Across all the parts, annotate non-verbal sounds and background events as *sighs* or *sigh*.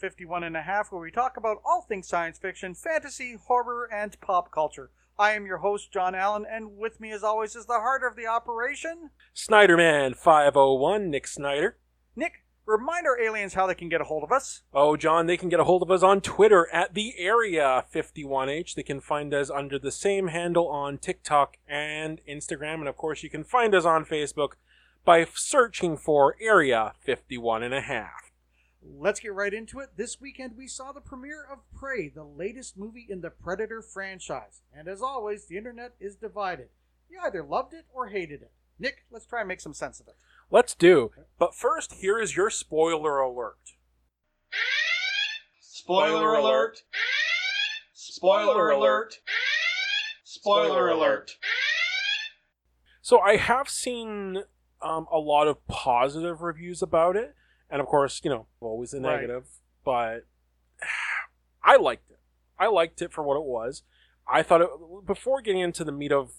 51 and a half, where we talk about all things science fiction, fantasy, horror, and pop culture. I am your host, John Allen, and with me, as always, is the heart of the operation, Snyderman 501, Nick Snyder. Nick. Remind our aliens how they can get a hold of us. Oh, John, they can get a hold of us on Twitter at the Area 51H. They can find us under the same handle on TikTok and Instagram. And of course, you can find us on Facebook by searching for Area 51 and a half. Let's get right into it. This weekend, we saw the premiere of Prey, the latest movie in the Predator franchise. And as always, the internet is divided. You either loved it or hated it. Nick, let's try and make some sense of it. Let's do. But first, here is your spoiler alert. Spoiler alert! Spoiler alert! Spoiler alert! So I have seen um, a lot of positive reviews about it, and of course, you know, always a Right. negative, but *sighs* I liked it. I liked it for what it was. I thought it before getting into the meat of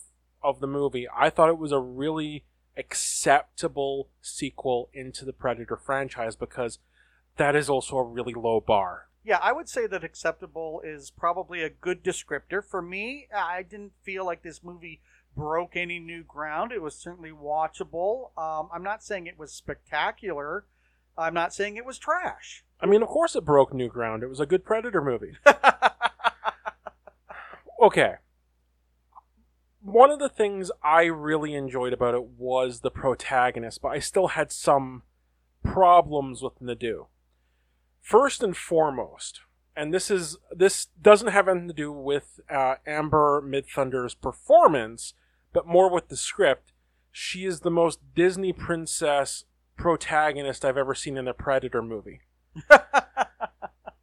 of the movie, I thought it was a really acceptable sequel into the Predator franchise because that is also a really low bar. Yeah, I would say that acceptable is probably a good descriptor. For me, I didn't feel like this movie broke any new ground. It was certainly watchable. Um, I'm not saying it was spectacular. I'm not saying it was trash. I mean, of course it broke new ground. It was a good Predator movie. *laughs* okay. One of the things I really enjoyed about it was the protagonist, but I still had some problems with Naru. First and foremost, and this is this doesn't have anything to do with uh, Amber Midthunder's performance, but more with the script. She is the most Disney princess protagonist I've ever seen in a Predator movie *laughs*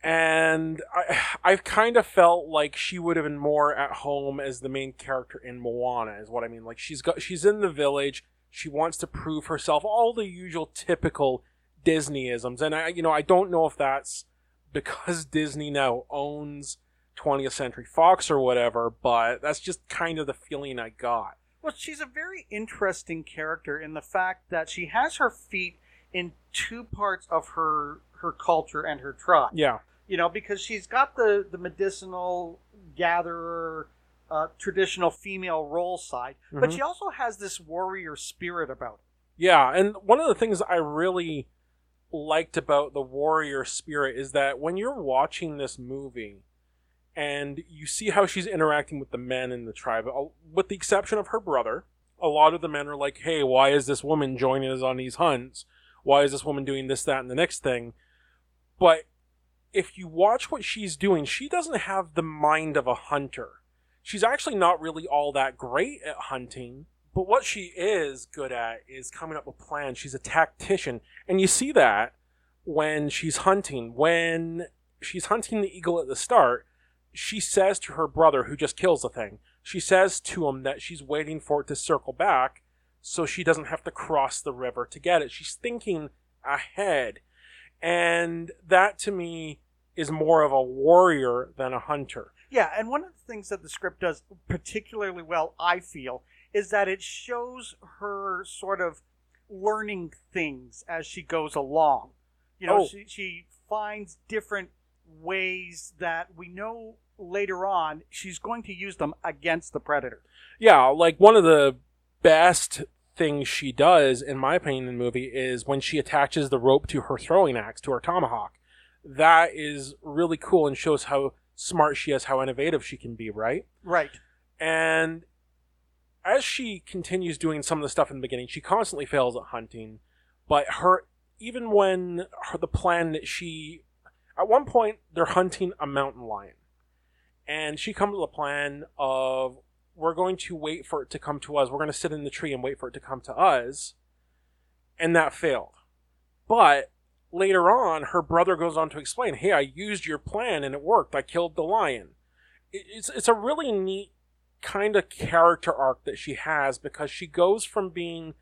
and I, I've kind of felt like she would have been more at home as the main character in Moana, is what I mean. Like she's got, she's in the village, she wants to prove herself, all the usual typical Disneyisms, and I, you know, I don't know if that's because *laughs* Disney now owns 20th Century Fox or whatever, but that's just kind of the feeling I got. Well, she's a very interesting character in the fact that she has her feet in two parts of her her culture and her tribe. Yeah, You know, because she's got the the medicinal gatherer, uh, traditional female role side, but Mhm. she also has this warrior spirit about her. Yeah, and one of the things I really liked about the warrior spirit is that when you're watching this movie and you see how she's interacting with the men in the tribe, uh, with the exception of her brother, a lot of the men are like, hey, why is this woman joining us on these hunts? Why is this woman doing this, that, and the next thing? But if you watch what she's doing, she doesn't have the mind of a hunter. She's actually not really all that great at hunting, but what she is good at is coming up with plans. She's a tactician, and you see that when she's hunting. When she's hunting the eagle at the start, she says to her brother, who just kills the thing, she says to him that she's waiting for it to circle back so she doesn't have to cross the river to get it. She's thinking ahead. And that to me is more of a warrior than a hunter. Yeah, and one of the things that the script does particularly well, I feel, is that it shows her sort of learning things as she goes along. You know, Oh. she, she finds different ways that we know later on she's going to use them against the predator. Yeah, like one of the best things she does, in my opinion, in the movie is when she attaches the rope to her throwing axe, to her tomahawk. That is really cool and shows how smart she is, how innovative she can be, right? Right. And as she continues doing some of the stuff in the beginning, she constantly fails at hunting. But her, even when her, the plan that she, at one point, they're hunting a mountain lion. And she comes with a plan of, we're going to wait for it to come to us. We're going to sit in the tree and wait for it to come to us. And that failed. But later on, her brother goes on to explain, hey, I used your plan and it worked. I killed the lion. It's, it's a really neat kind of character arc that she has because she goes from being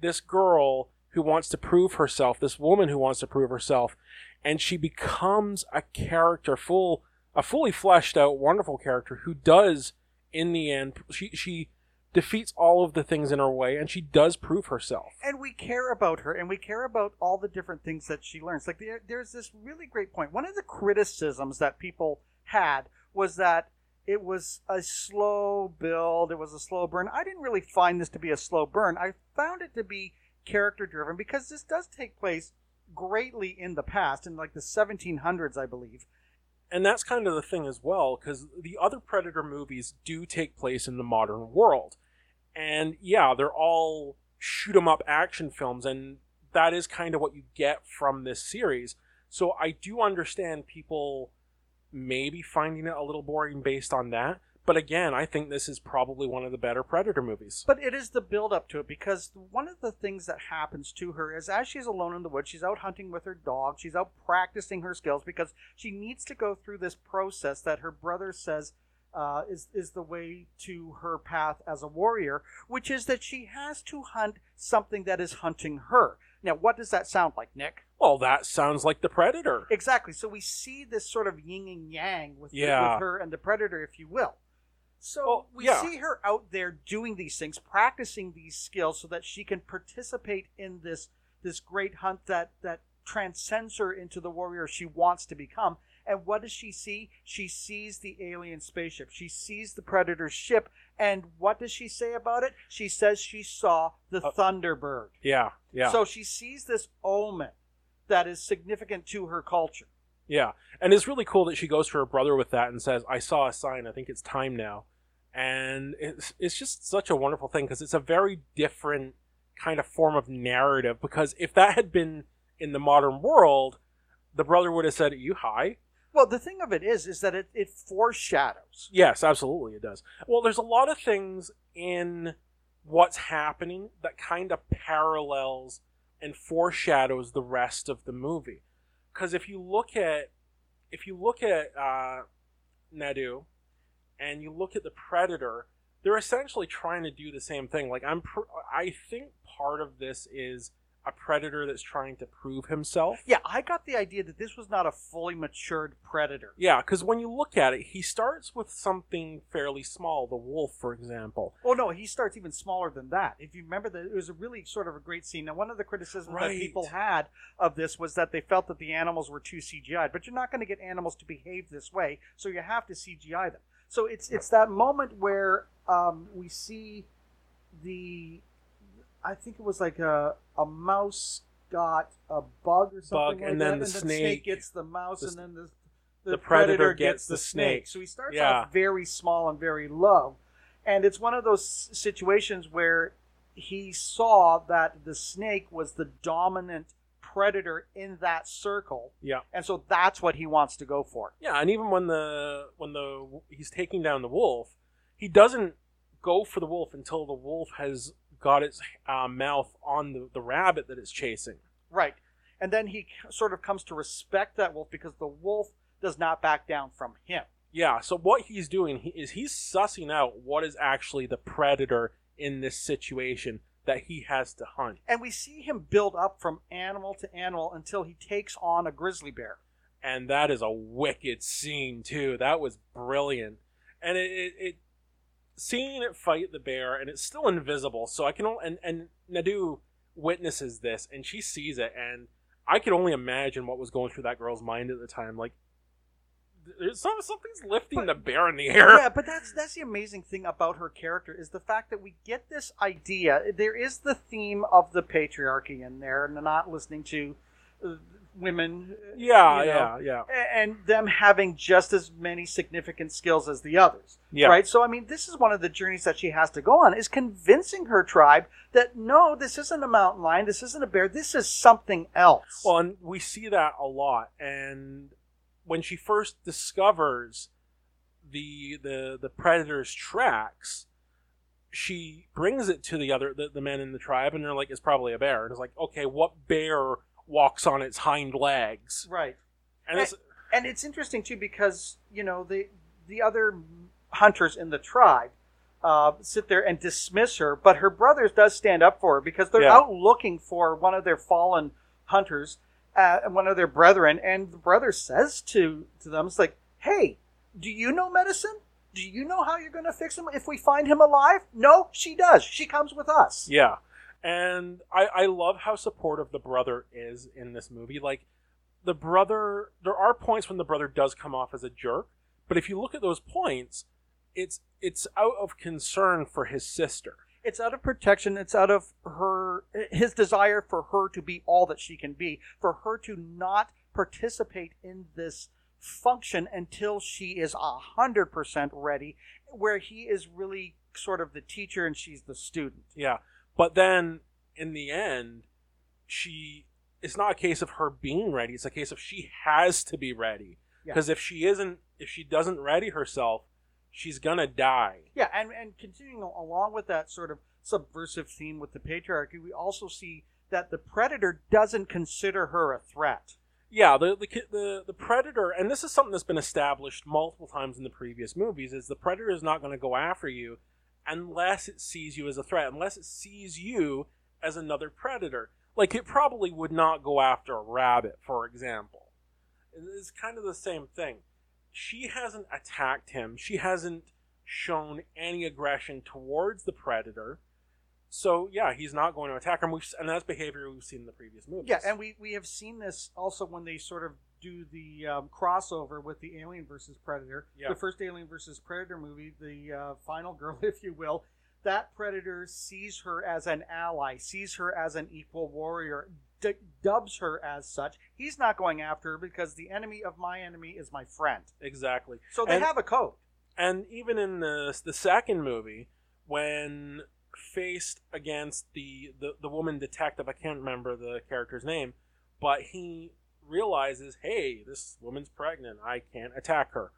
this girl who wants to prove herself, this woman who wants to prove herself, and she becomes a character full, a fully fleshed out, wonderful character who does, in the end, she she defeats all of the things in her way, and she does prove herself. and we care about her and we care about all the different things that she learns. Like there, there's this really great point. One of the criticisms that people had was that it was a slow build it was a slow burn. I didn't really find this to be a slow burn. I found it to be character driven because this does take place greatly in the past in like the 1700s i believe. And that's kind of the thing as well because the other predator movies do take place in the modern world. And yeah they're all shoot 'em up action films and that is kind of what you get from this series. So i do understand people maybe finding it a little boring based on that but again i think this is probably one of the better predator movies But it is the build up to it because one of the things that happens to her is as she's alone in the woods, she's out hunting with her dog, she's out practicing her skills because she needs to go through this process that her brother says uh, is is the way to her path as a warrior, which is that she has to hunt something that is hunting her. Now, what does that sound like, Nick? well that sounds like the predator Exactly. So we see this sort of yin and yang with, Yeah. with her and the predator, if you will. So Oh, we yeah. see her out there doing these things, practicing these skills, so that she can participate in this this great hunt that that transcends her into the warrior she wants to become. And what does she see? She sees the alien spaceship. She sees the Predator ship. And what does she say about it? She says she saw the Uh, Thunderbird. yeah yeah So she sees this omen that is significant to her culture. Yeah, and it's really cool that she goes to her brother with that and says, "I saw a sign. I think it's time now." And it's it's just such a wonderful thing because it's a very different kind of form of narrative. Because if that had been in the modern world, the brother would have said, "Are you high?" Well, the thing of it is, is that it, it foreshadows. Yes, absolutely, it does. Well, there's a lot of things in what's happening that kind of parallels and foreshadows the rest of the movie. Because if you look at if you look at uh, Naru and you look at the Predator, they're essentially trying to do the same thing. Like I'm, pr- I think part of this is a predator that's trying to prove himself. Yeah, I got the idea that this was not a fully matured predator. Yeah, because when you look at it, he starts with something fairly small, the wolf, for example. Oh no, he starts even smaller than that. If you remember that, it was a really sort of a great scene. Now, one of the criticisms that people had of this was that they felt that the animals were too CGI'd. But you're not going to get animals to behave this way, so you have to CGI them. So it's it's that moment where um, we see the, I think it was like a a mouse got a bug or something Bug, like and that, then the and snake- gets the mouse, the- and then the the, the predator, predator gets, gets the the snake. snake. So he starts Yeah. off very small and very low, and it's one of those situations where he saw that the snake was the dominant predator in that circle, Yeah. and so that's what he wants to go for. Yeah, and even when the when the he's taking down the wolf, he doesn't go for the wolf until the wolf has got its uh, mouth on the, the rabbit that it's chasing. Right. And then he sort of comes to respect that wolf because the wolf does not back down from him. Yeah, so what he's doing he, is he's sussing out what is actually the predator in this situation that he has to hunt. And we see him build up from animal to animal until he takes on a grizzly bear. and that is a wicked scene too. That was brilliant, and it, it, it seeing it fight the bear, and it's still invisible. So I can only, and and Naru witnesses this, and she sees it, and I could only imagine what was going through that girl's mind at the time. Like, there's some, something's lifting But- the bear in the air. Yeah, but that's that's the amazing thing about her character is the fact that we get this idea. There is the theme of the patriarchy in there, and not listening to uh, women. uh, yeah, you know, yeah, yeah, And them having just as many significant skills as the others. yeah. Right? So, I mean, this is one of the journeys that she has to go on, is convincing her tribe that no, this isn't a mountain lion, this isn't a bear, this is something else. Well, and we see that a lot. And when she first discovers the the the predator's tracks, she brings it to the other the, the men in the tribe, and they're like, "It's probably a bear." And it's like, okay, what bear walks on its hind legs? right. And it's and it's interesting too because you know the the other hunters in the tribe uh, sit there and dismiss her, but her brothers does stand up for her because they're Yeah. out looking for one of their fallen hunters, uh, one of their brethren, and the brother says to to them, "It's like, hey, do you know medicine?" Do you know how you're going to fix him if we find him alive? No, she does. She comes with us. Yeah. And I, I love how supportive the brother is in this movie. Like, the brother, there are points when the brother does come off as a jerk, but if you look at those points, it's it's out of concern for his sister. It's out of protection. It's out of her his desire for her to be all that she can be, for her to not participate in this function until she is a hundred percent ready, where he is really sort of the teacher and she's the student. Yeah. But then in the end, she it's not a case of her being ready. It's a case of she has to be ready. Yeah. Because if she isn't, if she doesn't ready herself, she's gonna die. Yeah, and and continuing along with that sort of subversive theme with the patriarchy, we also see that the predator doesn't consider her a threat. Yeah, the, the the the predator, and this is something that's been established multiple times in the previous movies, is the predator is not going to go after you unless it sees you as a threat, unless it sees you as another predator. Like it probably would not go after a rabbit, for example. It's kind of the same thing. She hasn't attacked him. She hasn't shown any aggression towards the predator. So yeah, he's not going to attack her, and, we've, and that's behavior we've seen in the previous movies. Yeah, and we, we have seen this also when they sort of do the um, crossover with the Alien versus Predator. Yeah. The first Alien versus Predator movie, the uh, final girl, *laughs* if you will, that Predator sees her as an ally, sees her as an equal warrior, d- dubs her as such. He's not going after her because the enemy of my enemy is my friend. exactly. So they And- have a code. And even in the the second movie, when faced against the, the the woman detective, I can't remember the character's name, but he realizes, hey, this woman's pregnant. I can't attack her.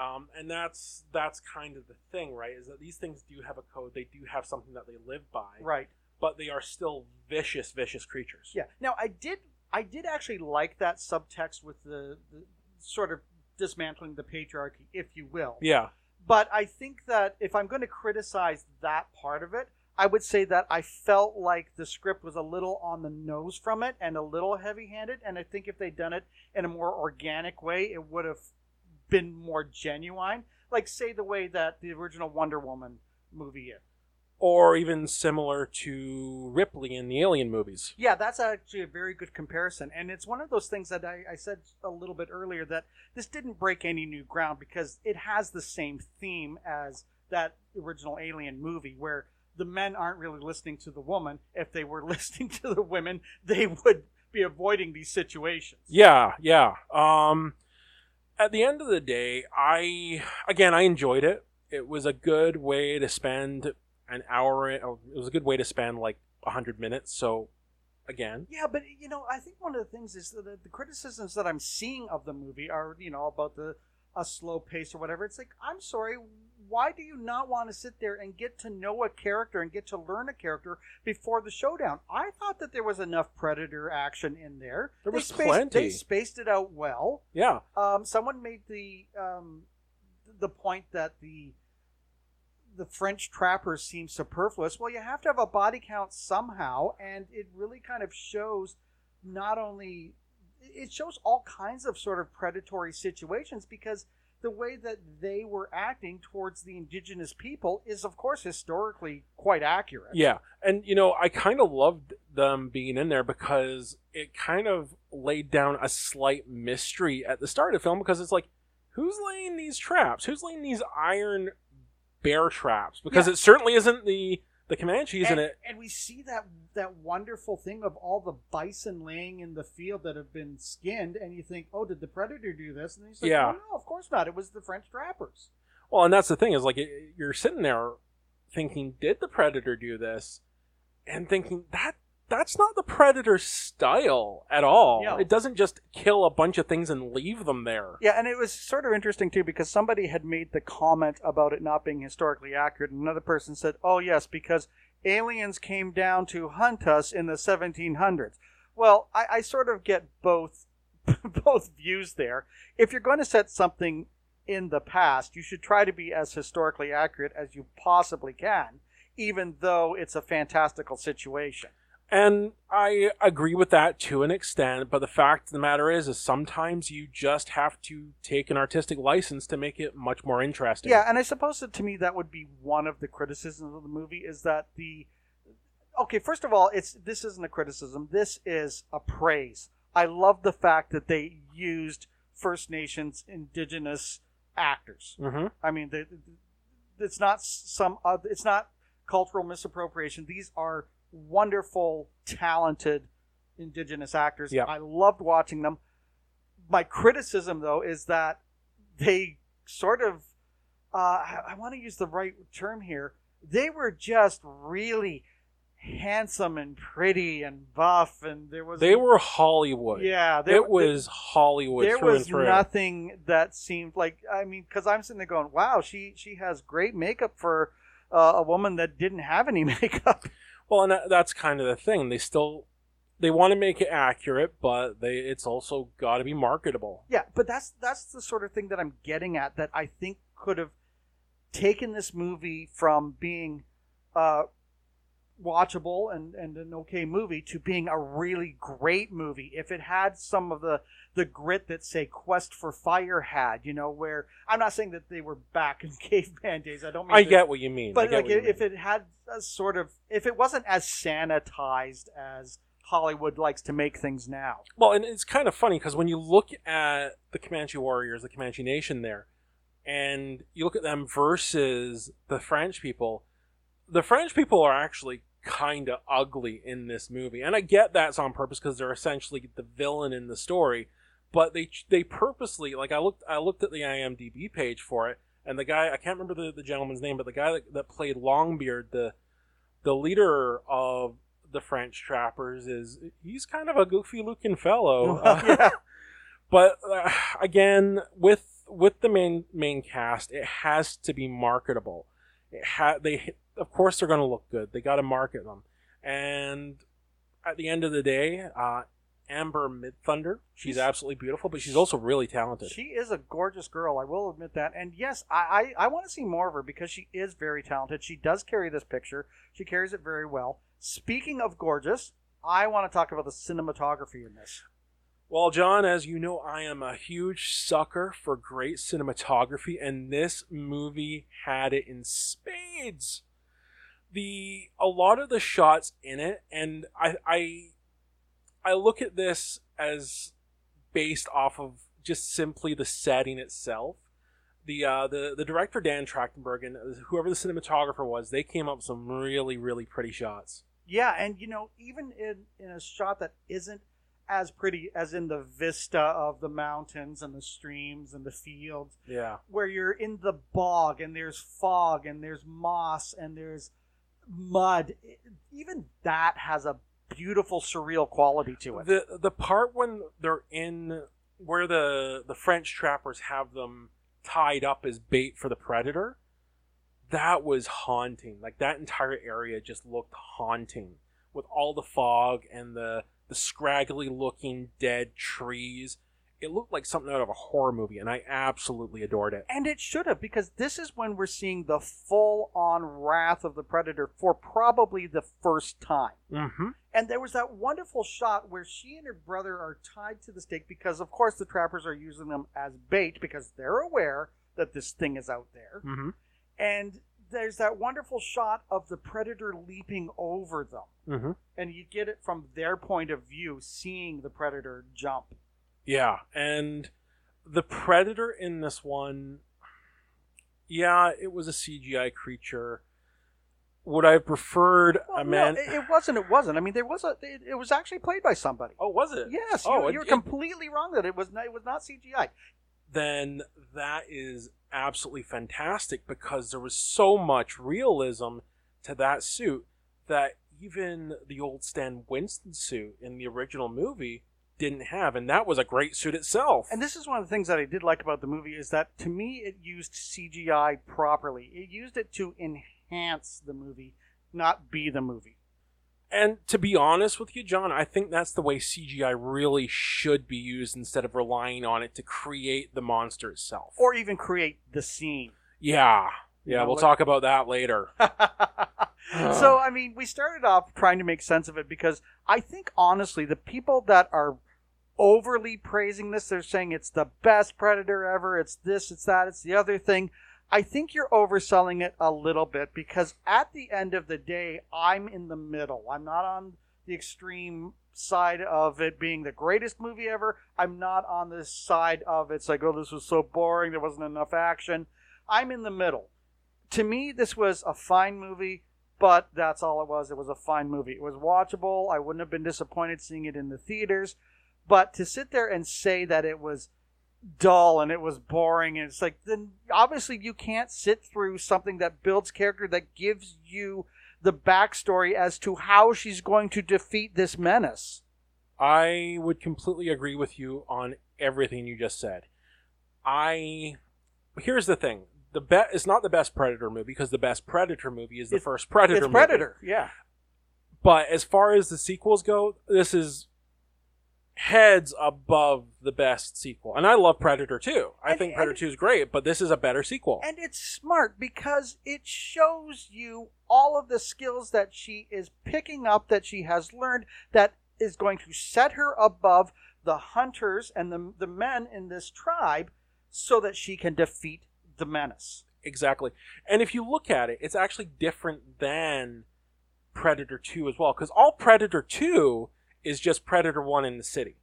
Um, and that's that's kind of the thing, right? Is that these things do have a code. They do have something that they live by, Right. But they are still vicious, vicious creatures. Yeah. Now I did I did actually like that subtext with the, the sort of dismantling the patriarchy, if you will. Yeah. But I think that if I'm going to criticize that part of it, I would say that I felt like the script was a little on the nose from it and a little heavy-handed. And I think if they'd done it in a more organic way, it would have been more genuine. Like say the way that the original Wonder Woman movie is. Or even similar to Ripley in the Alien movies. Yeah, that's actually a very good comparison. And it's one of those things that I, I said a little bit earlier that this didn't break any new ground because it has the same theme as that original Alien movie where the men aren't really listening to the woman. If they were *laughs* listening to the women, they would be avoiding these situations. Yeah, yeah. Um, at the end of the day, I again I enjoyed it. It was a good way to spend an hour. It was a good way to spend like hundred minutes. So, again, Yeah, but you know, I think one of the things is that the, the criticisms that I'm seeing of the movie are, you know, about the a slow pace or whatever. It's like, I'm sorry, why do you not want to sit there and get to know a character and get to learn a character before the showdown? I thought that there was enough predator action in there. There They was spaced, plenty. They spaced it out well. yeah, Um, someone made the um, the point that the the French trappers seem superfluous. Well, you have to have a body count somehow, and it really kind of shows not only it shows all kinds of sort of predatory situations because the way that they were acting towards the indigenous people is of course historically quite accurate. yeah. And you know, I kind of loved them being in there because it kind of laid down a slight mystery at the start of the film because it's like, who's laying these traps? Who's laying these iron bear traps? Because Yeah. it certainly isn't the the Comanches and, in it. and we see that that wonderful thing of all the bison laying in the field that have been skinned, and you think, oh, did the predator do this? And he's like, Yeah. oh, no, of course not. It was the French trappers. Well, and that's the thing is like it- you're sitting there thinking, did the predator do this? And thinking that that's not the predator's style at all. No. It doesn't just kill a bunch of things and leave them there. Yeah, and it was sort of interesting too because somebody had made the comment about it not being historically accurate, and another person said, "Oh yes, because aliens came down to hunt us in the 1700s." Well, I, I sort of get both *laughs* both views there. If you're going to set something in the past, you should try to be as historically accurate as you possibly can, even though it's a fantastical situation. And I agree with that to an extent, but the fact of the matter is, is sometimes you just have to take an artistic license to make it much more interesting. Yeah, and I suppose that to me that would be one of the criticisms of the movie is that the okay, first of all, it's this isn't a criticism. This is a praise. I love the fact that they used First Nations indigenous actors. hmm I mean, the, it's not some uh, it's not cultural misappropriation. These are wonderful, talented indigenous actors. Yeah. I loved watching them. My criticism, though, is that they sort of uh, I, I want to use the right term here. They were just really handsome and pretty and buff, and there was They were Hollywood. yeah, there, it was Hollywood there was nothing that seemed like I mean, because I'm sitting there going, "Wow, she she has great makeup for uh, a woman that didn't have any *laughs* makeup." Well, and that, that's kind of the thing. They still they want to make it accurate, but they it's also got to be marketable. yeah, but that's that's the sort of thing that I'm getting at that I think could have taken this movie from being uh, watchable and, and an okay movie to being a really great movie if it had some of the the grit that say quest for fire had you know where i'm not saying that they were back in *laughs* caveman days i don't mean I to- get what you mean. But like, what you if it had a sort of, if it wasn't as sanitized as Hollywood likes to make things now, Well, and it's kind of funny because when you look at the Comanche warriors, the Comanche Nation there, and you look at them versus the French people, the French people are actually kind of ugly in this movie. And I get that's on purpose because they're essentially the villain in the story, but they they purposely like I looked I looked at the IMDb page for it and the guy I can't remember the, the gentleman's name, but the guy that, that played Longbeard, the the leader of the French trappers is he's kind of a goofy looking fellow. *laughs* Uh, yeah, but uh, again, with with the main main cast, it has to be marketable. It ha- they of course they're going to look good. They got to market them, and at the end of the day, uh, Amber Midthunder, she's She's- absolutely beautiful, but she's also really talented. she is a gorgeous girl. I will admit that. And yes, I, I, I want to see more of her because she is very talented. She does carry this picture. She carries it very well. Speaking of gorgeous, I want to talk about the cinematography in this. Well, John, as you know, I am a huge sucker for great cinematography, and this movie had it in spades. The a lot of the shots in it, and I I, I look at this as based off of just simply the setting itself. The uh, the the director Dan Trachtenberg and whoever the cinematographer was, they came up with some really really pretty shots. Yeah, and you know, even in, in a shot that isn't as pretty as in the vista of the mountains and the streams and the fields, Yeah. where you're in the bog and there's fog and there's moss and there's mud, even that has a beautiful surreal quality to it. The the part when they're in where the the French trappers have them tied up as bait for the predator, that was haunting. Like that entire area just looked haunting with all the fog and the the scraggly looking dead trees. It looked like something out of a horror movie, and I absolutely adored it. and it should have, because this is when we're seeing the full on wrath of the predator for probably the first time. Mm-hmm. And there was that wonderful shot where she and her brother are tied to the stake because, of course, the trappers are using them as bait because they're aware that this thing is out there. Mm-hmm. And there's that wonderful shot of the predator leaping over them. Mm-hmm. And you get it from their point of view, seeing the predator jump. Yeah, and the predator in this one, yeah, it was a CGI creature. Would I have preferred Well, a man? no, it, wasn't. It wasn't. I mean, there was a. It, it was actually played by somebody. oh, was it? Yes, Oh, you, it- completely wrong that it was. Not, it was not CGI. Then that is absolutely fantastic because there was so much realism to that suit that even the old Stan Winston suit in the original movie didn't have, and that was a great suit itself. And this is one of the things that I did like about the movie is that to me it used CGI properly. It used it to enhance the movie, not be the movie. And to be honest with you, John, I think that's the way CGI really should be used instead of relying on it to create the monster itself. Or even create the scene. yeah, You yeah, know, we'll like- talk about that later. *laughs* so I mean, we started off trying to make sense of it because I think honestly, the people that are overly praising this, they're saying it's the best Predator ever. It's this, it's that, it's the other thing. I think you're overselling it a little bit because at the end of the day, I'm in the middle. I'm not on the extreme side of it being the greatest movie ever. I'm not on the side of it's like, oh, this was so boring. There wasn't enough action. I'm in the middle. To me, this was a fine movie, but that's all it was. It was a fine movie. It was watchable. I wouldn't have been disappointed seeing it in the theaters. But to sit there and say that it was dull and it was boring, and it's like, then obviously you can't sit through something that builds character, that gives you the backstory as to how she's going to defeat this menace. I would completely agree with you on everything you just said. I here's the thing: the bet is not the best Predator movie because the best Predator movie is the It's- first Predator. it's movie. Predator, yeah. But as far as the sequels go, this is heads above the best sequel. And I love Predator 2. I And- think and- Predator 2 is great, but this is a better sequel. And it's smart because it shows you all of the skills that she is picking up, that she has learned, that is going to set her above the hunters and the, the men in this tribe so that she can defeat the menace. Exactly. And if you look at it, it's actually different than Predator 2 as well. Because all Predator 2 is just Predator 1 in the city.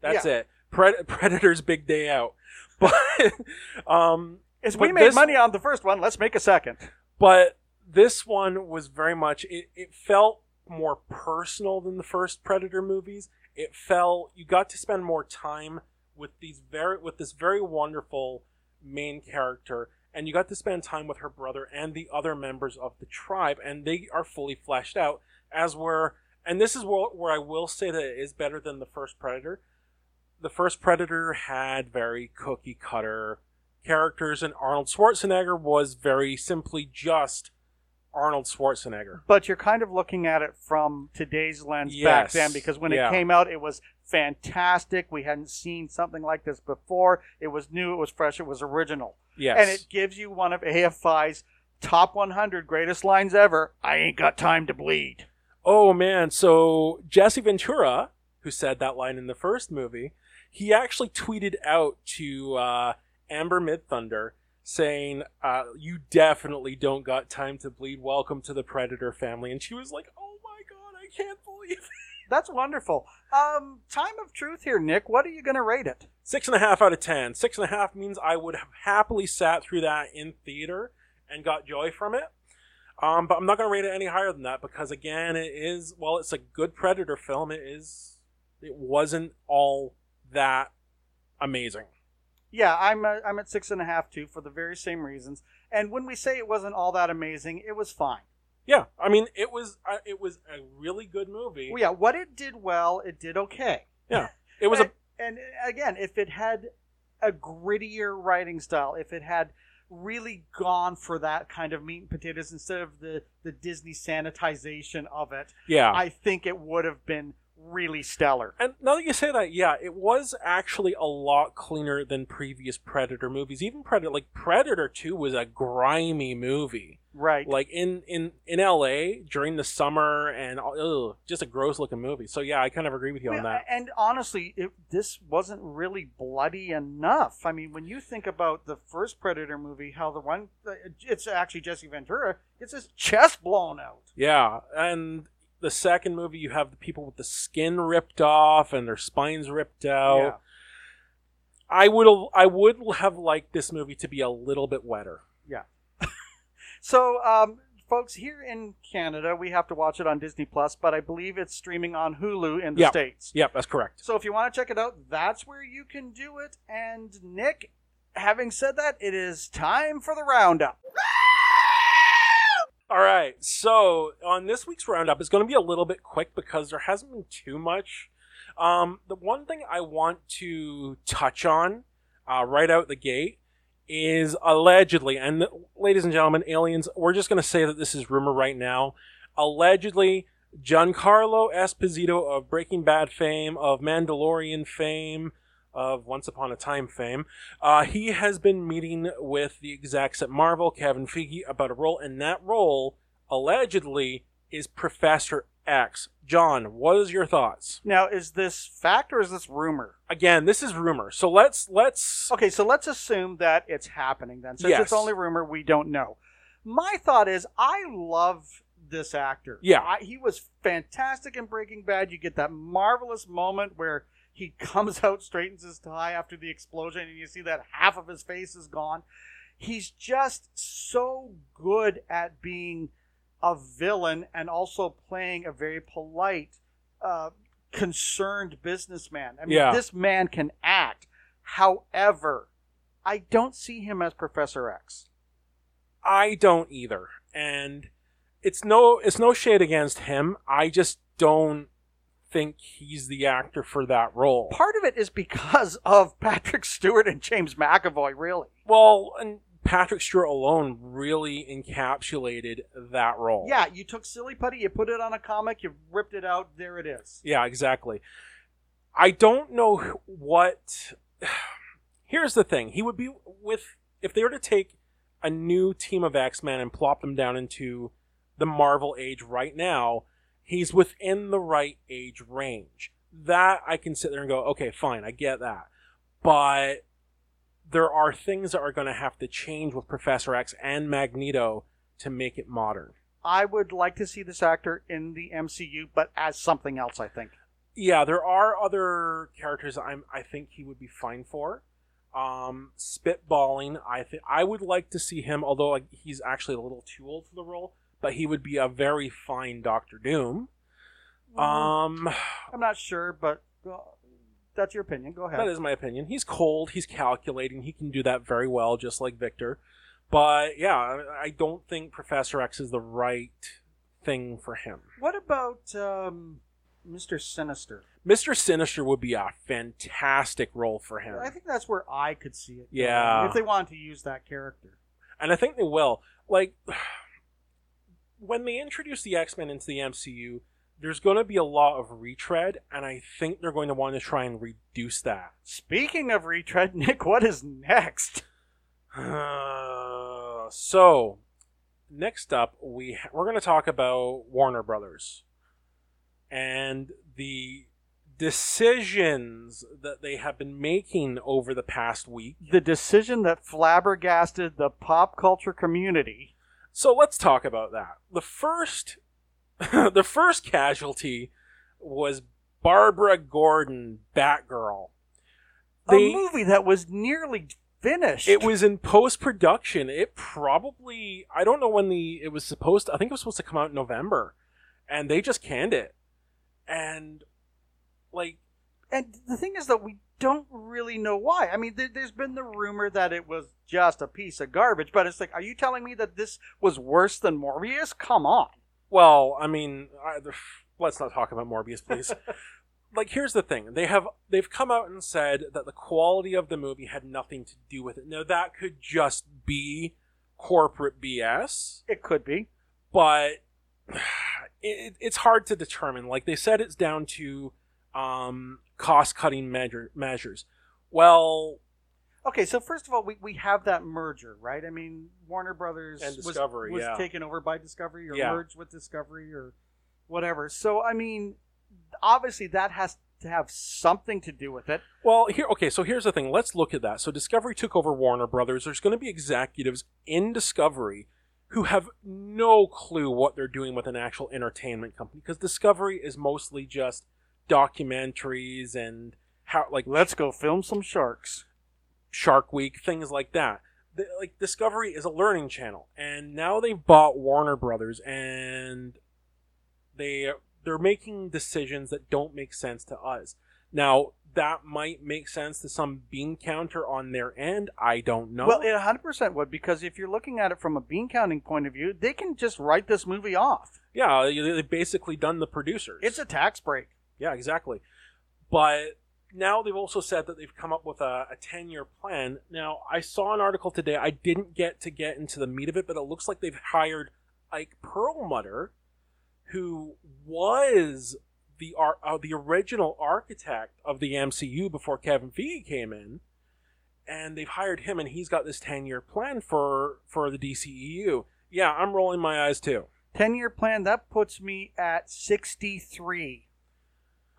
That's it. Pred- *laughs* Predator's big day out. But, *laughs* um, we made this- money on the first one, let's make a second. but this one was very much, it, it felt more personal than the first Predator movies. It felt, you got to spend more time with these very, with this very wonderful main character and you got to spend time with her brother and the other members of the tribe, and they are fully fleshed out. As were, and this is where, where I will say that it is better than the first Predator. The first Predator had very cookie cutter characters, and Arnold Schwarzenegger was very simply just Arnold Schwarzenegger. But you're kind of looking at it from today's lens back then because when Yeah. it came out, it was fantastic. We hadn't seen something like this before. It was new, it was fresh, it was original. Yes. and it gives you one of AFI's top 100 greatest lines ever. I ain't got time to bleed. Oh man, so Jesse Ventura, who said that line in the first movie, he actually tweeted out to uh, Amber Midthunder saying, uh, "You definitely don't got time to bleed. Welcome to the Predator family." And she was like, "Oh my god, I can't believe it." *laughs* That's wonderful. Um, time of truth here, Nick. What are you going to rate it? Six and a half out of ten. Six and a half means I would have happily sat through that in theater and got joy from it. Um, but I'm not going to rate it any higher than that because again, it is well, it's a good Predator film. It is. It wasn't all that amazing. Yeah, I'm uh, I'm at six and a half too for the very same reasons. And when we say it wasn't all that amazing, it was fine. Yeah, I mean, it was uh, it was a really good movie. Well, yeah, what it did well, it did okay. Yeah, it was *laughs* a and, and again, if it had a grittier writing style, if it had really gone for that kind of meat and potatoes instead of the the Disney sanitization of it, yeah. I think it would have been really stellar. and now that you say that, yeah, it was actually a lot cleaner than previous Predator movies. Even Predator, like Predator Two, was a grimy movie. Right. like in in in LA during the summer and ugh, just a gross looking movie. So yeah, I kind of agree with you on that. And honestly, it, this wasn't really bloody enough. I mean, when you think about the first Predator movie, how the one, it's actually Jesse Ventura, gets his chest blown out. Yeah, and the second movie you have the people with the skin ripped off and their spines ripped out. Yeah. I would I would have liked this movie to be a little bit wetter. Yeah. *laughs* so, um, folks, here in Canada, we have to watch it on Disney Plus, but I believe it's streaming on Hulu in the Yeah. States. Yep, that's correct. So if you want to check it out, that's where you can do it. And Nick, having said that, it is time for the roundup. *laughs* All right, so on this week's roundup, it's going to be a little bit quick because there hasn't been too much. Um, the one thing I want to touch on uh, right out the gate is allegedly, and ladies and gentlemen, aliens, we're just going to say that this is rumor right now. Allegedly, Giancarlo Esposito of Breaking Bad fame, of Mandalorian fame, of Once Upon a Time fame, uh, he has been meeting with the execs at Marvel, Kevin Feige, about a role, and that role allegedly is Professor X. John, what is your thoughts? Now, is this fact or is this rumor? Again, this is rumor. So let's let's Okay, so let's assume that it's happening then. Since Yes. it's only rumor, we don't know. My thought is, I love this actor. Yeah. I, he was fantastic in Breaking Bad. You get that marvelous moment where he comes *laughs* out, straightens his tie after the explosion, and you see that half of his face is gone. He's just so good at being a villain and also playing a very polite, uh, concerned businessman. I mean, Yeah. this man can act. However, I don't see him as Professor X. I don't either. And it's no it's no shade against him. I just don't think he's the actor for that role. Part of it is because of Patrick Stewart and James McAvoy, really. Well, and Patrick Stewart alone really encapsulated that role. Yeah, you took Silly Putty, you put it on a comic, you ripped it out, there it is. Yeah, exactly. I don't know what. *sighs* Here's the thing: he would be with if they were to take a new team of X Men and plop them down into the Marvel age right now. He's within the right age range. That I can sit there and go, okay, fine, I get that, but there are things that are going to have to change with Professor X and Magneto to make it modern. I would like to see this actor in the MCU, but as something else, I think. yeah, there are other characters I'm I think he would be fine for. Um, spitballing, I think I would like to see him, although like, he's actually a little too old for the role, but he would be a very fine Doctor Doom. Um, I'm not sure, but uh, that's your opinion. Go ahead. that is my opinion. He's cold, he's calculating, he can do that very well, just like Victor. But yeah, I- don't think Professor X is the right thing for him. What about um, Mr. Sinister? Mr. Sinister would be a fantastic role for him. I think that's where I could see it. going, Yeah. If they wanted to use that character. and I think they will. Like when they introduce the X Men into the MCU, there's going to be a lot of retread, and I think they're going to want to try and reduce that. Speaking of retread, *laughs* Nick, what is next? *sighs* so, next up, we ha- we're going to talk about Warner Brothers and the decisions that they have been making over the past week. The decision that flabbergasted the pop culture community. So let's talk about that. The first, *laughs* the first casualty was Barbara Gordon, Batgirl. a movie that was nearly finished. It was in post production. It probably I don't know when the it was supposed. To, I think it was supposed to come out in November, and they just canned it. And like and the thing is that we don't really know why. I mean, there, there's been the rumor that it was just a piece of garbage, but it's like, are you telling me that this was worse than Morbius? Come on. Well, I mean, I, let's not talk about Morbius, please. *laughs* like, here's the thing: they have they've come out and said that the quality of the movie had nothing to do with it. Now, that could just be corporate BS, It could be. but *sighs* it, it's hard to determine. Like they said, it's down to um, cost-cutting measure, measures. Well, Okay, so first of all, we, we have that merger, right? I mean, Warner Brothers And was- was, yeah. taken over by Discovery or Yeah. merged with Discovery or whatever. So, I mean, obviously that has to have something to do with it. Well, here, okay, so here's the thing. Let's look at that. So Discovery took over Warner Brothers. There's going to be executives in Discovery who have no clue what they're doing with an actual entertainment company because Discovery is mostly just documentaries and how, like, Let's go film some sharks. Shark Week, things like that. The, like Discovery is a learning channel, and now they've bought Warner Brothers, and they they're making decisions that don't make sense to us. Now that might make sense to some bean counter on their end. I don't know. Well, it 100% would because if you're looking at it from a bean counting point of view, they can just write this movie off. yeah, they- they've basically done the producers. It's a tax break. Yeah, exactly. But now they've also said that they've come up with a, a 10 year plan. Now, I saw an article today. I didn't get to get into the meat of it, but it looks like they've hired Ike Perlmutter, who was the uh, the original architect of the MCU before Kevin Feige came in. And they've hired him, and he's got this 10 year plan for, for the DCEU. Yeah, I'm rolling my eyes too. 10 year plan, that puts me at 63.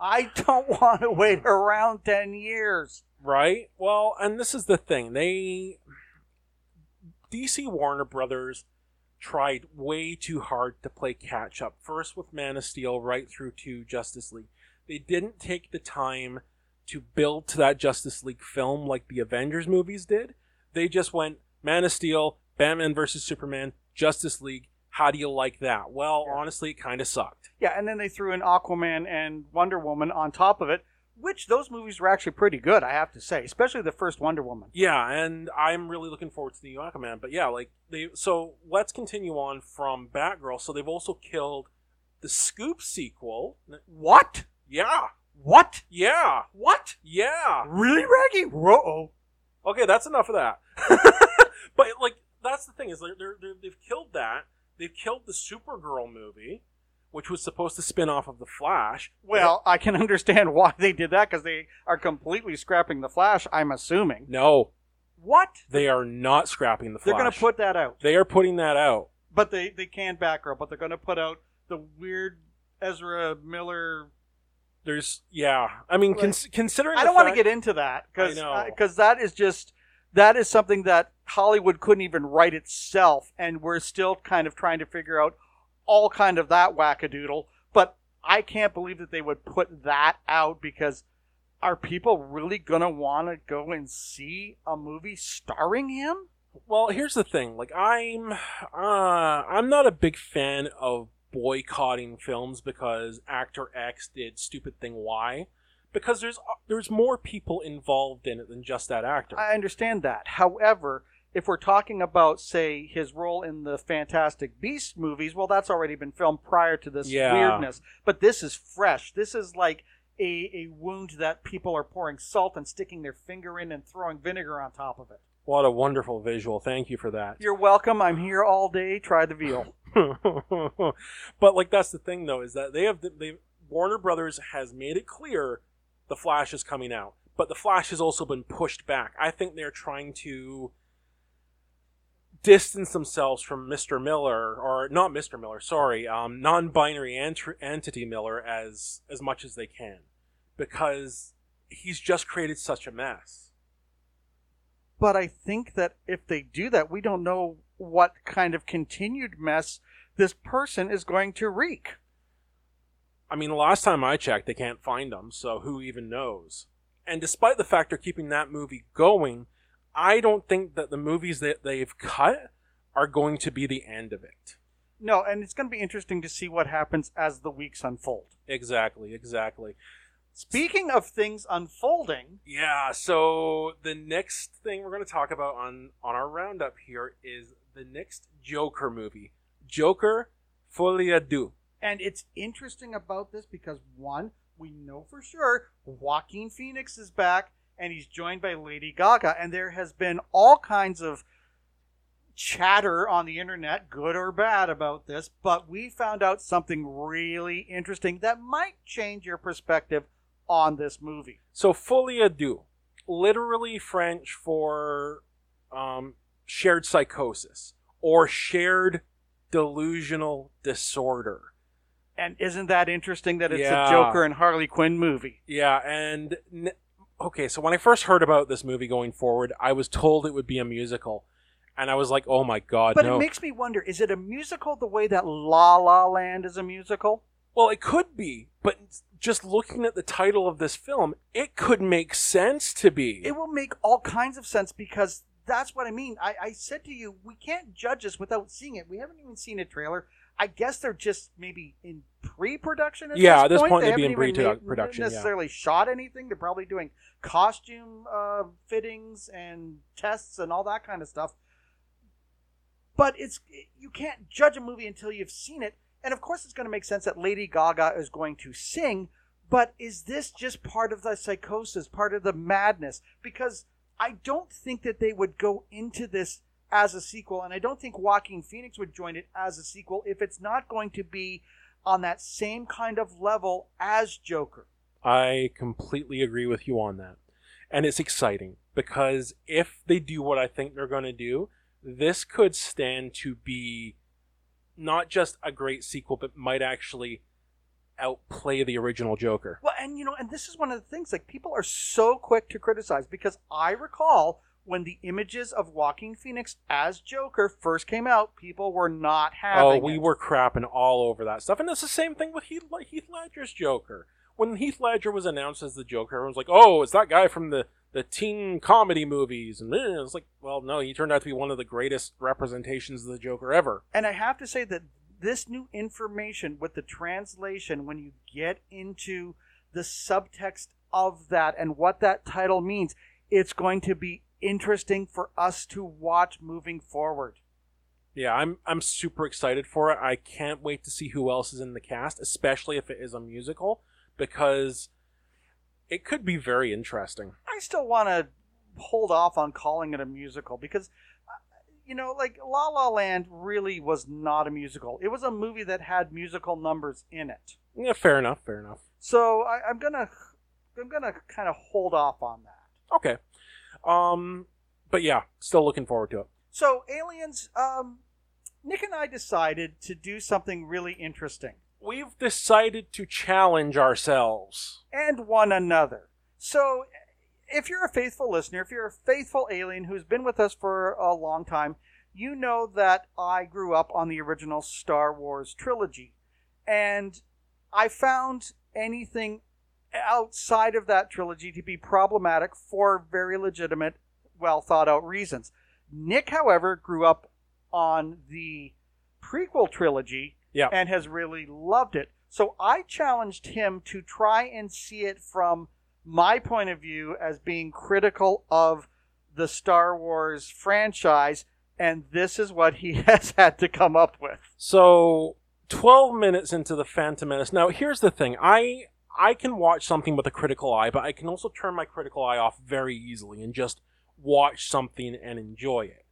I don't *laughs* want to wait around 10 years. Right? Well, and this is the thing. They DC Warner Brothers tried way too hard to play catch up. First with Man of Steel right through to Justice League. They didn't take the time to build to that Justice League film like the Avengers movies did. They just went Man of Steel, Batman versus Superman, Justice League. How do you like that? Well, Yeah. honestly, it kind of sucked. Yeah, and then they threw in Aquaman and Wonder Woman on top of it, which those movies were actually pretty good, I have to say, especially the first Wonder Woman. Yeah, and I'm really looking forward to the Aquaman. But yeah, like they. So let's continue on from Batgirl. So they've also killed the Scoob sequel. What? Yeah, What? yeah, What? yeah. Really, Raggy? Whoa. Okay, that's enough of that. *laughs* but like, that's the thing is they're, they're, they're, they've killed that. They've killed the Supergirl movie, which was supposed to spin off of the Flash. Well, I can understand *laughs* why they did that because they are completely scrapping the Flash, I'm assuming. No, What? they are not scrapping the They're going to put that out. They are putting that out. But they, they can Batgirl, but they're going to put out the weird Ezra Miller. There's yeah. I mean, Like, cons- considering I don't want to get into that because because that is just that is something that Hollywood couldn't even write itself, and we're still kind of trying to figure out all kind of that wackadoodle. But I can't believe that they would put that out because are people really gonna want to go and see a movie starring him? Well, here's the thing. Like I'm uh I'm not a big fan of boycotting films because actor X did stupid thing Y because there's uh, there's more people involved in it than just that actor. I understand that. However, if we're talking about, say, his role in the Fantastic Beast movies, well, that's already been filmed prior to this Yeah. weirdness. But this is fresh. This is like a, a wound that people are pouring salt and sticking their finger in and throwing vinegar on top of it. what a wonderful visual. Thank you for that. You're welcome. I'm here all day. Try the veal. *laughs* but like that's the thing though is that they have they Warner Brothers has made it clear the Flash is coming out, but the Flash has also been pushed back. I think they're trying to distance themselves from Mr. Miller or not Mr. Miller, sorry, um, non-binary ent- entity Miller as as much as they can because he's just created such a mess. But I think that if they do that, we don't know what kind of continued mess this person is going to wreak. I mean, the last time I checked, they can't find them, so who even knows? And despite the fact they're keeping that movie going, I don't think that the movies that they've cut are going to be the end of it. No, and it's going to be interesting to see what happens as the weeks unfold. Exactly, exactly. Speaking of things unfolding, Yeah, so the next thing we're going to talk about on, on our roundup here is the next Joker movie Joker Folie à Deux. and it's interesting about this because one, we know for sure Joaquin Phoenix is back and he's joined by Lady Gaga, and there has been all kinds of chatter on the internet, good or bad, about this, but we found out something really interesting that might change your perspective on this movie. So folie à deux, literally French for um, shared psychosis or shared delusional disorder. And isn't that interesting that it's Yeah. a Joker and Harley Quinn movie? Yeah, and okay, so when I first heard about this movie going forward, I was told it would be a musical, and I was like, "Oh my god, But no!" it makes me wonder: is it a musical the way that La La Land is a musical? well, it could be, but just looking at the title of this film, it could make sense to be. It will make all kinds of sense because that's what I mean. I, I said to you, we can't judge this without seeing it. We haven't even seen a trailer. I guess they're just maybe in pre-production. At Yeah, this at this point They they'd be haven't in even pre-produ- made- production, yeah. Necessarily shot anything. They're probably doing costume uh, fittings and tests and all that kind of stuff. But it's you can't judge a movie until you've seen it. And of course, it's going to make sense that Lady Gaga is going to sing. But is this just part of the psychosis, part of the madness? Because I don't think that they would go into this as a sequel, and I don't think Joaquin Phoenix would join it as a sequel if it's not going to be on that same kind of level as Joker. I completely agree with you on that. And it's exciting because if they do what I think they're going to do, this could stand to be not just a great sequel, but might actually outplay the original Joker. Well, and you know, and this is one of the things like people are so quick to criticize because I recall when the images of Joaquin Phoenix as Joker first came out, people were not having. Oh, we it. were crapping all over that stuff, and it's the same thing with Heath, Heath Ledger's Joker. When Heath Ledger was announced as the Joker, everyone's like, "Oh, it's that guy from the the teen comedy movies," and eh, it's like, well, no, he turned out to be one of the greatest representations of the Joker ever. And I have to say that this new information with the translation, when you get into the subtext of that and what that title means, it's going to be interesting for us to watch moving forward. Yeah, I'm I'm super excited for it. I can't wait to see who else is in the cast, especially if it is a musical, because it could be very interesting. I still want to hold off on calling it a musical because, uh, you know, like La La Land really was not a musical. It was a movie that had musical numbers in it. Yeah, fair enough, fair enough. So I, I'm gonna, I'm gonna kind of hold off on that. Okay. Um but yeah, still looking forward to it. So aliens, um, Nick and I decided to do something really interesting We've decided to challenge ourselves. and one another. So if you're a faithful listener, if you're a faithful alien who's been with us for a long time, you know that I grew up on the original Star Wars trilogy. And I found anything outside of that trilogy to be problematic for very legitimate, well thought out reasons. Nick, however, grew up on the prequel trilogy Yeah. and has really loved it. So I challenged him to try and see it from my point of view as being critical of the Star Wars franchise, and this is what he *laughs* has had to come up with. So, 12 minutes into the Phantom Menace. Now, here's the thing. I I can watch something with a critical eye, but I can also turn my critical eye off very easily and just watch something and enjoy it.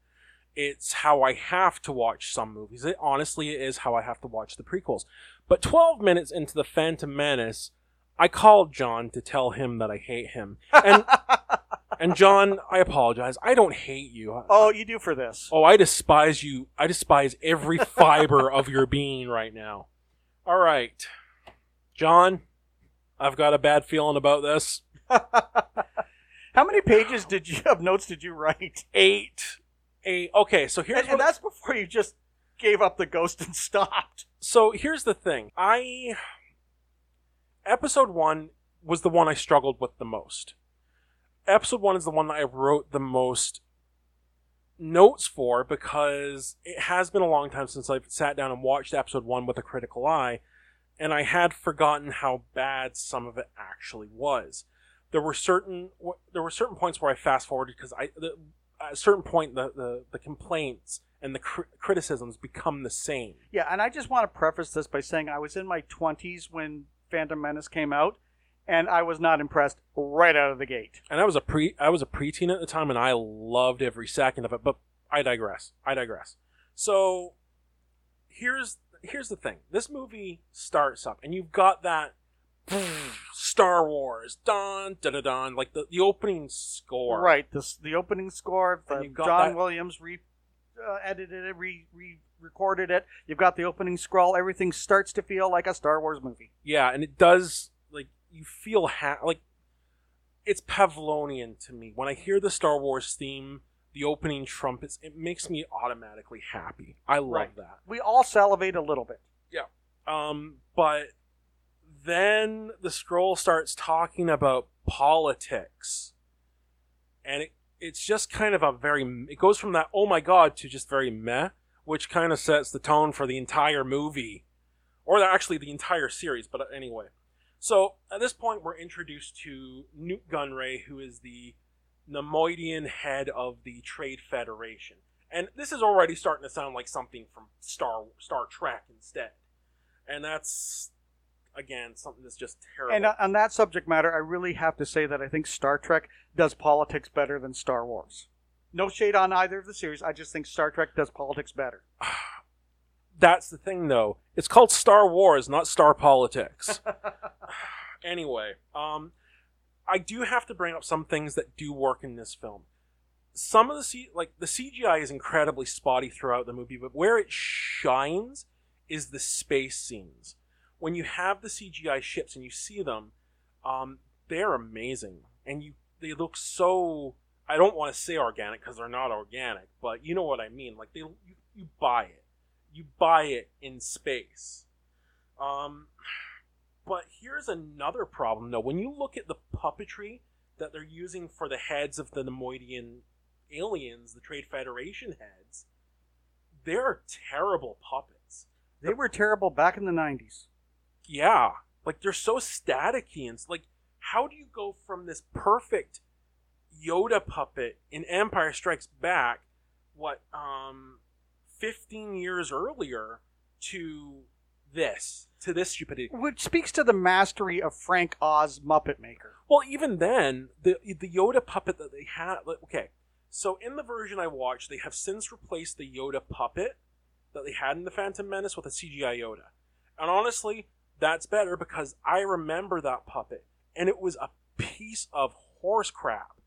It's how I have to watch some movies. It honestly it is how I have to watch the prequels. But 12 minutes into the Phantom Menace, I called John to tell him that I hate him. And *laughs* and John, I apologize. I don't hate you. oh, you do for this. Oh, I despise you. I despise every fiber of your being right now. All right. John, I've got a bad feeling about this. *laughs* How many pages did you of notes did you write? Eight. Eight. Okay, so here's And, what that's before you just gave up the ghost and *laughs* stopped. so here's the thing. I episode 1 was the one I struggled with the most. Episode 1 is the one that I wrote the most notes for because it has been a long time since I've sat down and watched episode 1 with a critical eye and I had forgotten how bad some of it actually was. There were certain there were certain points where I fast forwarded because I the, at a certain point the, the, the complaints and the cr- criticisms become the same. Yeah, and I just want to preface this by saying I was in my 20s when Phantom Menace came out, and I was not impressed right out of the gate. And I was a pre I was a preteen at the time, and I loved every second of it. But I digress. I digress. So here's here's the thing. This movie starts up, and you've got that Star Wars, dun da da dun like the, the opening score. Right, this the opening score. And The you've got John that- Williams re uh, edited it, re re recorded it. You've got the opening scroll. Everything starts to feel like a Star Wars movie. Yeah, and it does like you feel ha- like it's Pavlonian to me when I hear the Star Wars theme. The opening trumpets, it makes me automatically happy. I love Right. that. We all salivate a little bit. Yeah. Um, but then the scroll starts talking about politics, and it it's just kind of a very it goes from that oh my god to just very meh, which kind of sets the tone for the entire movie, or actually the entire series. But anyway, so at this point we're introduced to Nute Gunray, who is the Nemoidian head of the Trade Federation. And this is already starting to sound like something from Star Star Trek instead and that's again something that's just terrible. And uh, on that subject matter, I really have to say that I think Star Trek does politics better than Star Wars. No shade on either of the series. I just think Star Trek does politics better. *sighs* that's the thing, though. It's called Star Wars, not Star Politics. *laughs* anyway, um, I do have to bring up some things that do work in this film. Some of the C- like the CGI is incredibly spotty throughout the movie, but where it shines is the space scenes. When you have the CGI ships and you see them, um, they're amazing, and you they look so. I don't want to say organic because they're not organic, but you know what I mean. Like they, you, you buy it, you buy it in space. Um, but here's another problem though. When you look at the puppetry that they're using for the heads of the Nemoidian aliens, the Trade Federation heads, they're terrible puppets. They were terrible back in the 90s. Yeah, like they're so staticky and like, how do you go from this perfect Yoda puppet in Empire Strikes Back, what, um, 15 years earlier, to this, to this stupidity? Which speaks to the mastery of Frank Oz Muppet Maker. Well, even then, the the Yoda puppet that they had. like, Okay, so in the version I watched, they have since replaced the Yoda puppet that they had in the Phantom Menace with a CGI Yoda, and honestly, that's better because I remember that puppet, and it was a piece of horse crap.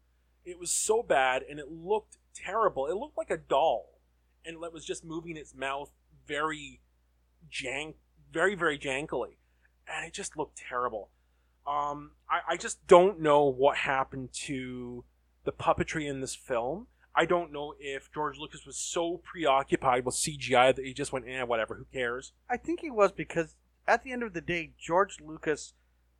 It was so bad, and it looked terrible. It looked like a doll, and it was just moving its mouth very jank, very very jankily, and it just looked terrible. Um, I, I just don't know what happened to the puppetry in this film. I don't know if George Lucas was so preoccupied with CGI that he just went, eh, whatever, who cares? I think he was because at the end of the day, George Lucas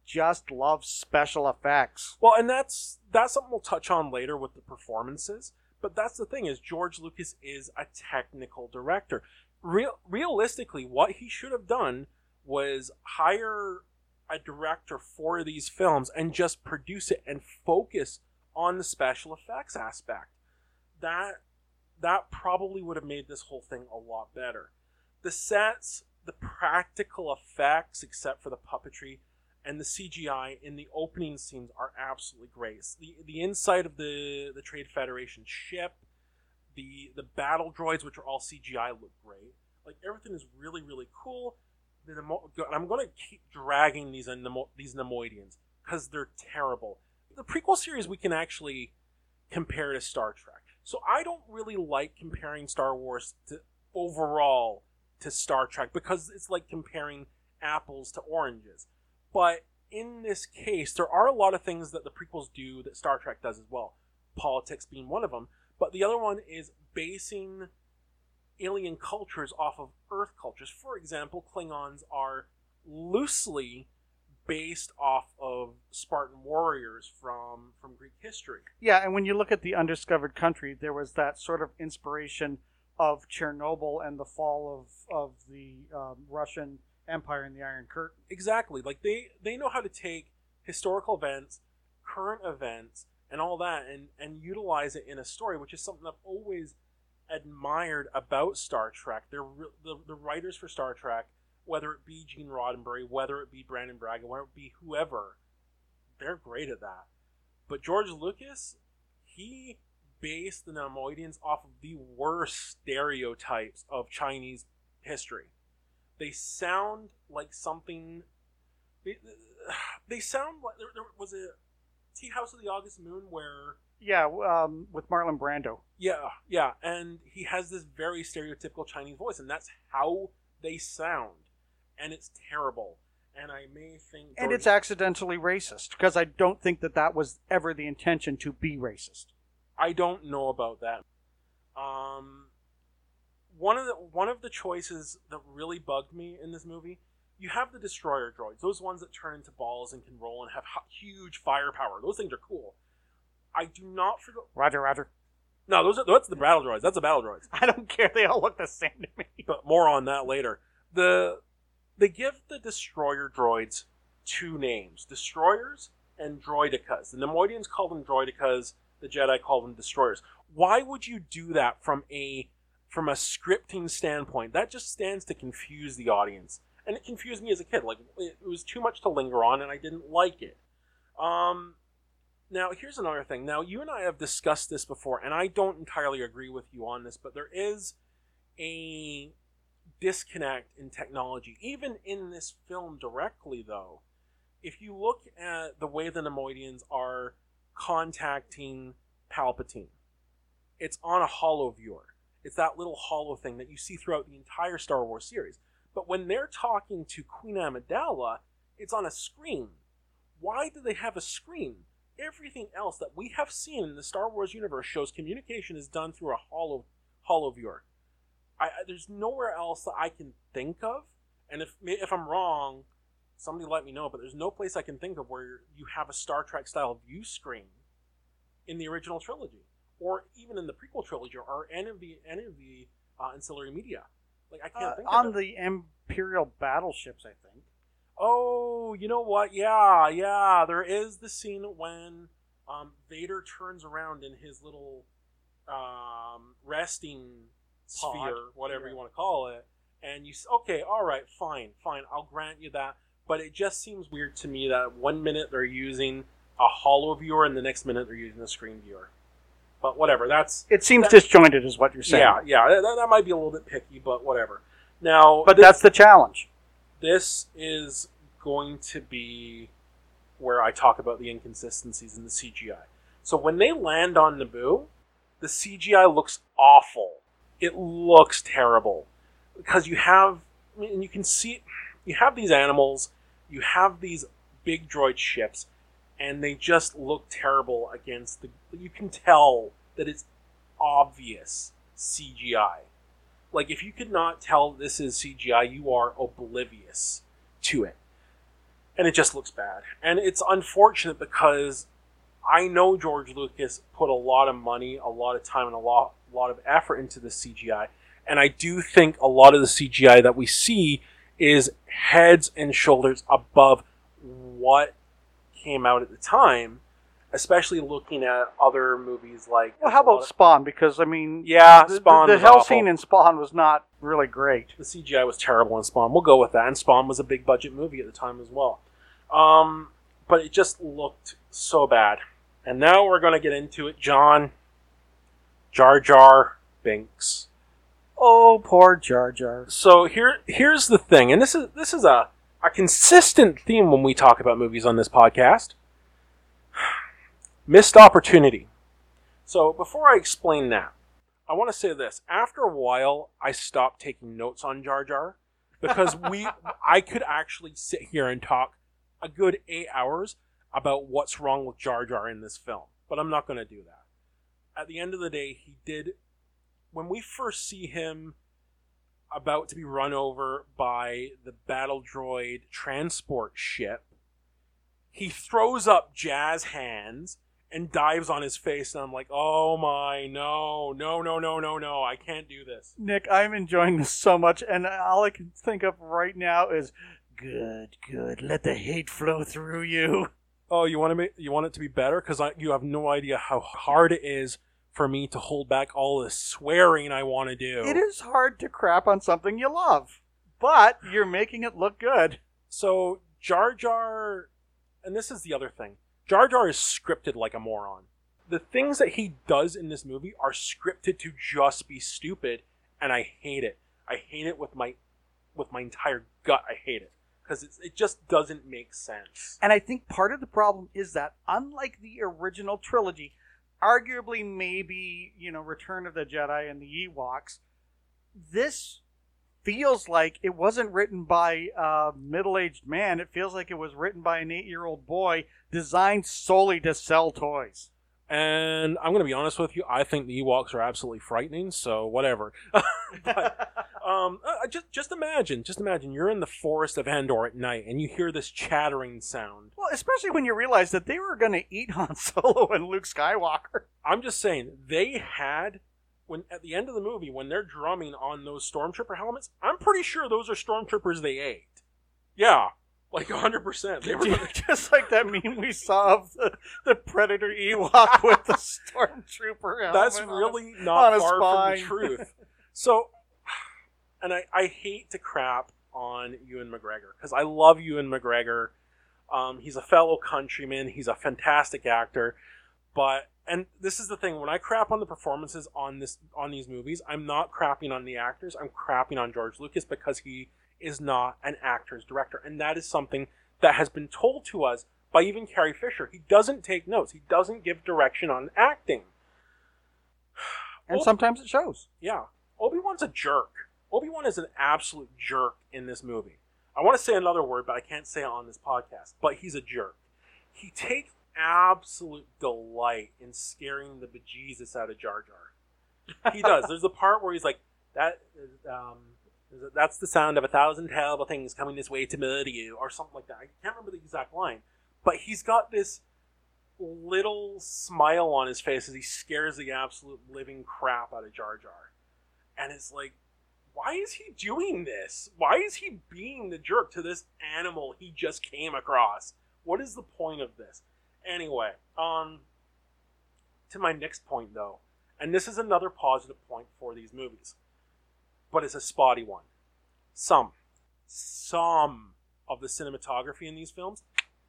just loves special effects. Well, and that's that's something we'll touch on later with the performances. But that's the thing is George Lucas is a technical director. Real, realistically, what he should have done was hire a director for these films and just produce it and focus on the special effects aspect. That that probably would have made this whole thing a lot better. The sets, the practical effects, except for the puppetry, and the CGI in the opening scenes are absolutely great. The the inside of the the Trade Federation ship, the the battle droids, which are all CGI, look great. Like everything is really really cool. The Nemo- I'm going to keep dragging these uh, Nemo- these Nemoidians because they're terrible. The prequel series we can actually compare to Star Trek. So I don't really like comparing Star Wars to overall to Star Trek because it's like comparing apples to oranges. But in this case, there are a lot of things that the prequels do that Star Trek does as well. Politics being one of them, but the other one is basing alien cultures off of Earth cultures. For example, Klingons are loosely based off of Spartan warriors from from Greek history. Yeah, and when you look at the undiscovered country, there was that sort of inspiration of Chernobyl and the fall of of the um, Russian Empire and the Iron Curtain. Exactly. Like they they know how to take historical events, current events, and all that, and and utilize it in a story, which is something I've always admired about Star Trek. They're the the writers for Star Trek, whether it be Gene Roddenberry, whether it be Brannon Braga, whether it be whoever, they're great at that. But George Lucas, he based the Nemoidians off of the worst stereotypes of Chinese history. They sound like something. They, they *sighs* sound like there, there was a Tea House of the August Moon where Yeah, um, with Marlon Brando. yeah, yeah, and he has this very stereotypical Chinese voice, and that's how they sound, and it's terrible. And I may think, And it's accidentally racist because I don't think that that was ever the intention to be racist. I don't know about that. Um, one of the one of the choices that really bugged me in this movie, you have the destroyer droids, those ones that turn into balls and can roll and have huge firepower. Those things are cool. I do not forget. Roger, Roger. No, those are that's the battle droids. That's the battle droids. *laughs* I don't care. They all look the same to me. but more on that later. The they give the destroyer droids two names: destroyers and droidekas. The Nemoidians call them droidekas. The Jedi call them destroyers. Why would you do that from a from a scripting standpoint? That just stands to confuse the audience, and it confused me as a kid. Like it was too much to linger on, and I didn't like it. Um, now here's another thing. Now you and I have discussed this before, and I don't entirely agree with you on this, but there is a disconnect in technology, even in this film directly, though. If you look at the way the Nemoidians are contacting Palpatine, it's on a holo viewer. It's that little holo thing that you see throughout the entire Star Wars series. But when they're talking to Queen Amidala, it's on a screen. Why do they have a screen? Everything else that we have seen in the Star Wars universe shows communication is done through a holo holo viewer. I, there's nowhere else that I can think of, and if if I'm wrong, somebody let me know. But there's no place I can think of where you have a Star Trek style view screen in the original trilogy, or even in the prequel trilogy, or any of the any of the uh, ancillary media. Like I can't Uh, think on the Imperial battleships, I think. Oh, you know what? Yeah, yeah. There is the scene when um, Vader turns around in his little um, resting Pod. sphere, whatever Yeah. you want to call it, and you s- okay, all right, fine, fine. I'll grant you that. But it just seems weird to me that one minute they're using a holo viewer and the next minute they're using a screen viewer. But whatever. That's It seems That- disjointed, is what you're saying. yeah, yeah. That, that might be a little bit picky, but whatever. Now, But this- that's the challenge. this is going to be where I talk about the inconsistencies in the CGI. So when they land on Naboo, the CGI looks awful. It looks terrible because you have, and you can see, you have these animals, you have these big droid ships, and they just look terrible against the. You can tell that it's obvious CGI. Like if you could not tell this is CGI, you are oblivious to it. And it just looks bad. And it's unfortunate because I know George Lucas put a lot of money, a lot of time, and a lot, lot of effort into the CGI. And I do think a lot of the CGI that we see is heads and shoulders above what came out at the time, especially looking at other movies like. Well, how about Spawn? Because I mean, Yeah, the, Spawn The, the hell awful. scene in Spawn was not really great. the CGI was terrible in Spawn. We'll go with that. And Spawn was a big budget movie at the time as well. Um, but it just looked so bad. And now we're going to get into it. John, Jar Jar Binks. Oh, poor Jar Jar. So here, here's the thing, and this is this is a a consistent theme when we talk about movies on this podcast. *sighs* Missed opportunity. So before I explain that, I want to say this. After a while, I stopped taking notes on Jar Jar because we *laughs* I could actually sit here and talk a good eight hours about what's wrong with Jar Jar in this film. But I'm not going to do that. At the end of the day, he did. When we first see him about to be run over by the battle droid transport ship, he throws up jazz hands and dives on his face, and I'm like, oh my, no, no, no, no, no, no, I can't do this. Nick, I'm enjoying this so much, and all I can think of right now is, good, good. Let the hate flow through you. Oh, you want to make, you want it to be better because I you have no idea how hard it is for me to hold back all the swearing I want to do. It is hard to crap on something you love, but you're making it look good. So Jar Jar, and this is the other thing. Jar Jar is scripted like a moron. The things that he does in this movie are scripted to just be stupid, and I hate it. I hate it with my with my entire gut. I hate it because it just doesn't make sense. And I think part of the problem is that, unlike the original trilogy, arguably maybe, you know, Return of the Jedi and the Ewoks, this feels like it wasn't written by a middle aged man. It feels like it was written by an eight year old boy designed solely to sell toys. And I'm going to be honest with you. I think the Ewoks are absolutely frightening. So whatever. *laughs* but *laughs* um, uh, just just imagine, just imagine you're in the forest of Endor at night and you hear this chattering sound. well, especially when you realize that they were going to eat *laughs* Han Solo and Luke Skywalker. I'm just saying they had when at the end of the movie when they're drumming on those stormtrooper helmets. I'm pretty sure those are stormtroopers they ate. Yeah, like 100. percent They were. *laughs* Just like that meme we saw of the, the Predator Ewok with the *laughs* Stormtrooper That's really on not a far spine. from the truth. *laughs* So, *sighs* and I, I hate to crap on Ewan McGregor because I love Ewan McGregor. Um, he's a fellow countryman. He's a fantastic actor. But and this is the thing when I crap on the performances on this on these movies, I'm not crapping on the actors. I'm crapping on George Lucas because he is not an actor's director, and that is something that has been told to us by even Carrie Fisher. He doesn't take notes. He doesn't give direction on acting. *sighs* And Well- sometimes it shows. Yeah. Obi Wan's a jerk. Obi Wan is an absolute jerk in this movie. I want to say another word, but I can't say it on this podcast. But he's a jerk. He takes absolute delight in scaring the bejesus out of Jar Jar. He does. *laughs* There's a part where he's like, "That, um, that's the sound of a thousand terrible things coming this way to murder you," or something like that. I can't remember the exact line, but he's got this little smile on his face as he scares the absolute living crap out of Jar Jar, and it's like, why is he doing this? Why is he being the jerk to this animal he just came across? What is the point of this? Anyway, um, to my next point though, and this is another positive point for these movies, but it's a spotty one. Some, some of the cinematography in these films,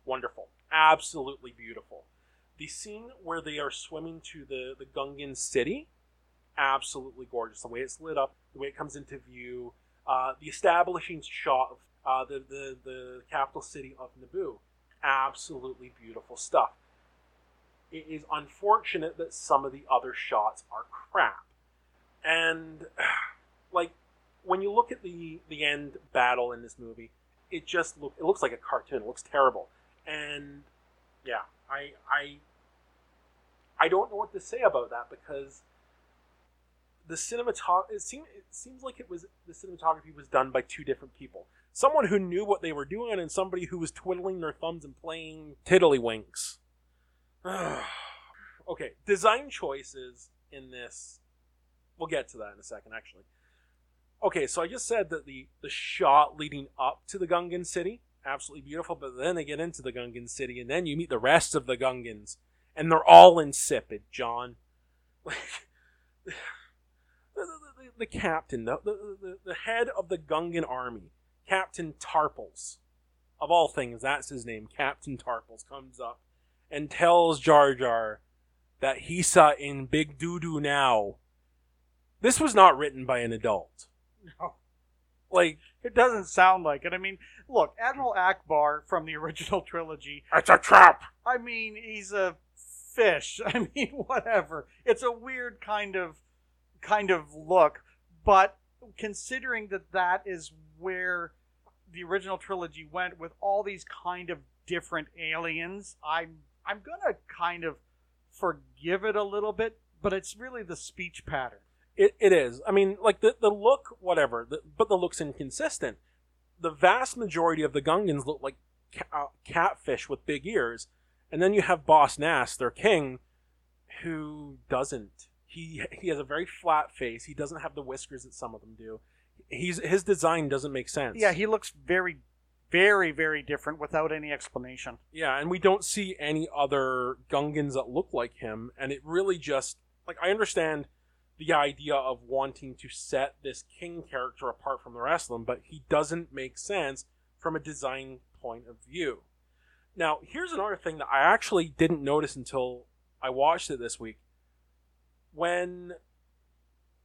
wonderful, absolutely beautiful. The scene where they are swimming to the the Gungan city, absolutely gorgeous. The way it's lit up, the way it comes into view, uh, the establishing shot of uh, the, the the capital city of Naboo, absolutely beautiful stuff. It is unfortunate that some of the other shots are crap, and *sighs* like when you look at the the end battle in this movie, it just look it looks like a cartoon. It looks terrible, and yeah, I I I don't know what to say about that because the cinematography it seems it seems like it was the cinematography was done by two different people. Someone who knew what they were doing and somebody who was twiddling their thumbs and playing tiddlywinks. *sighs* okay, design choices in this. We'll get to that in a second, actually. Okay, so I just said that the the shot leading up to the Gungan city absolutely beautiful, but then they get into the Gungan city, and then you meet the rest of the Gungans, and they're all insipid, John. Like *laughs* the, the, the, the captain, the, the, the head of the Gungan army, Captain Tarpals, of all things, that's his name, Captain Tarpals, comes up and tells Jar Jar that he saw in Big Doo Doo now. This was not written by an adult. No. Like, It doesn't sound like it. I mean, look, Admiral Ackbar from the *laughs* original trilogy. it's a trap! I mean, he's a fish. *laughs* I mean, whatever. It's a weird kind of kind of look, but considering that that is where the original trilogy went with all these kind of different aliens, I'm I'm gonna kind of forgive it a little bit, but it's really the speech pattern. It, it is. I mean, like the the look, whatever, the, but the look's inconsistent. The vast majority of the Gungans look like ca- uh, catfish with big ears, and then you have Boss Nass, their king, who doesn't. He he has a very flat face. He doesn't have the whiskers that some of them do. He's his design doesn't make sense. Yeah, he looks very, very, very different without any explanation. Yeah, and we don't see any other Gungans that look like him, and it really just like I understand the idea of wanting to set this king character apart from the rest of them, but he doesn't make sense from a design point of view. Now, here's another thing that I actually didn't notice until I watched it this week. When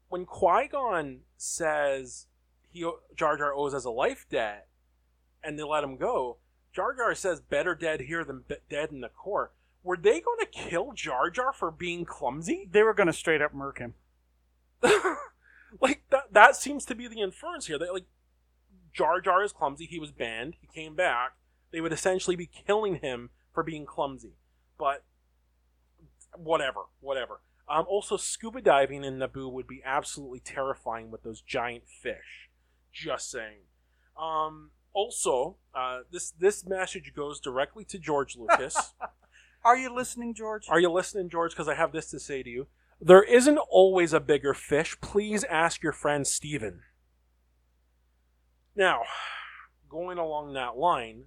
when Qui-Gon says he Jar Jar owes us a life debt and they let him go, Jar Jar says better dead here than be- dead in the court. Were they going to kill Jar Jar for being clumsy? They were gonna straight up murk him. *laughs* like that that seems to be the inference here. That like Jar Jar is clumsy, he was banned, he came back. They would essentially be killing him for being clumsy. But whatever, whatever. Um, also, scuba diving in Naboo would be absolutely terrifying with those giant fish. Just saying. Um, also, uh, this this message goes directly to George Lucas. *laughs* Are you listening, George? Are you listening, George? Because I have this to say to you. There isn't always a bigger fish. Please ask your friend Steven. Now, going along that line,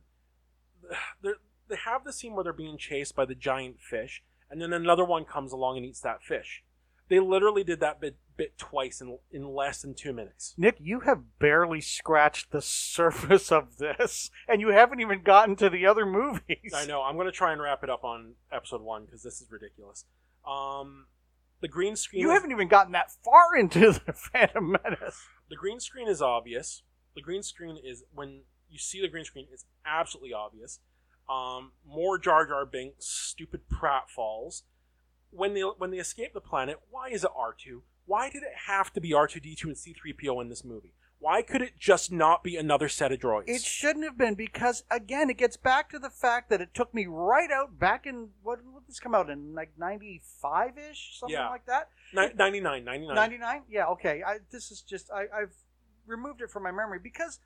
they have the scene where they're being chased by the giant fish, and then another one comes along and eats that fish. They literally did that bit, bit twice in, in less than two minutes. Nick, you have barely scratched the *laughs* surface of this, and you haven't even gotten to the other movies. I know. I'm going to try and wrap it up on episode one because this is ridiculous. Um, the green screen. You is- haven't even gotten that far *laughs* into the Phantom Menace. The green screen is obvious. The green screen is when you see the green screen, it's absolutely obvious. Um, more Jar Jar Binks, stupid pratfalls. When they when they escape the planet, why is it R two? Why did it have to be R two D two and C three PO in this movie? Why could it just not be another set of droids? It shouldn't have been because again, it gets back to the fact that it took me right out back in what did this come out in like ninety five ish something Yeah. like that. Ni- 99, 99. Ninety nine? Yeah, okay. I, this is just I, I've removed it from my memory because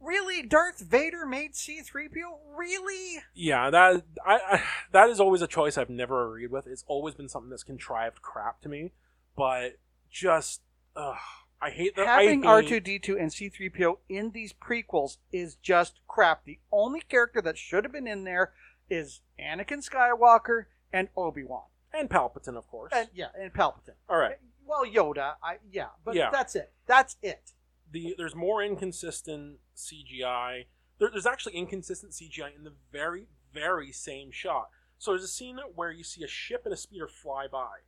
really, Darth Vader made C three PO. Really? Yeah, that I, I that is always a choice I've never agreed with. It's always been something that's contrived crap to me, but just ugh, I hate that. Having R two D two and C three PO in these prequels is just crap. The only character that should have been in there is Anakin Skywalker and Obi Wan. and Palpatine, of course. And yeah, and Palpatine. All right, Well, Yoda, I yeah, but Yeah. that's it. That's it. the there's more inconsistent CGI. There, there's actually inconsistent CGI in the very very same shot. So there's a scene where you see a ship and a speeder fly by.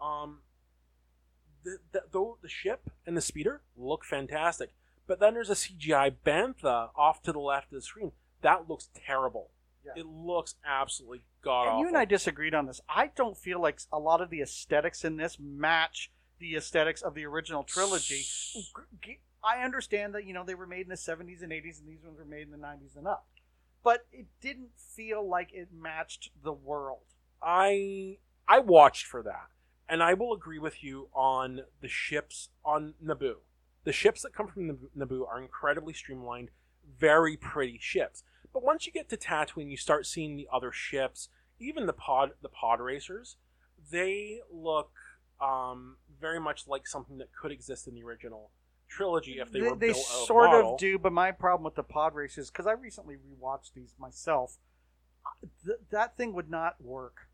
Um, the, the, though the ship and the speeder look fantastic, but then there's a CGI bantha off to the left of the screen that looks terrible. Yeah. It looks absolutely god And awful. you and I disagreed on this. I don't feel like a lot of the aesthetics in this match the aesthetics of the original trilogy. I understand that you know they were made in the 70s and 80s, and these ones were made in the 90s and up, but it didn't feel like it matched the world. I I watched for that, and I will agree with you on the ships on Naboo. The ships that come from Naboo are incredibly streamlined, very pretty ships. But once you get to Tatooine, you start seeing the other ships, even the pod the pod racers. They look um, very much like something that could exist in the original trilogy if they, were built out of sort model. of do, but my problem with the pod races because I recently rewatched these myself. uh, Th- that thing would not work.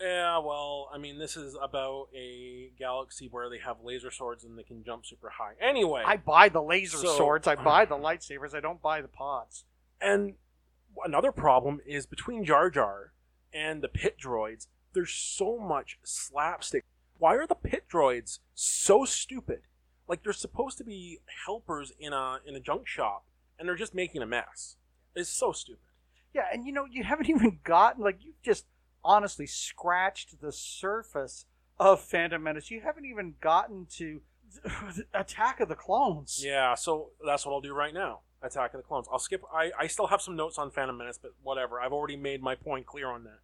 Yeah, well, I mean, this is about a galaxy where they have laser swords and they can jump super high. Anyway, I buy the laser So- swords, I uh, buy the lightsabers, I don't buy the pods. and another problem is between Jar Jar and the pit droids, there's so much slapstick. Why are the pit droids so stupid? Like they're supposed to be helpers in a in a junk shop, and they're just making a mess. It's so stupid. Yeah, and you know, you haven't *laughs* even gotten like you've just honestly scratched the surface of Phantom Menace. You haven't even gotten to *laughs* Attack of the Clones. Yeah, so that's what I'll do right now. Attack of the Clones. I'll skip. I, I still have some notes on Phantom Menace, but whatever. I've already made my point clear on that.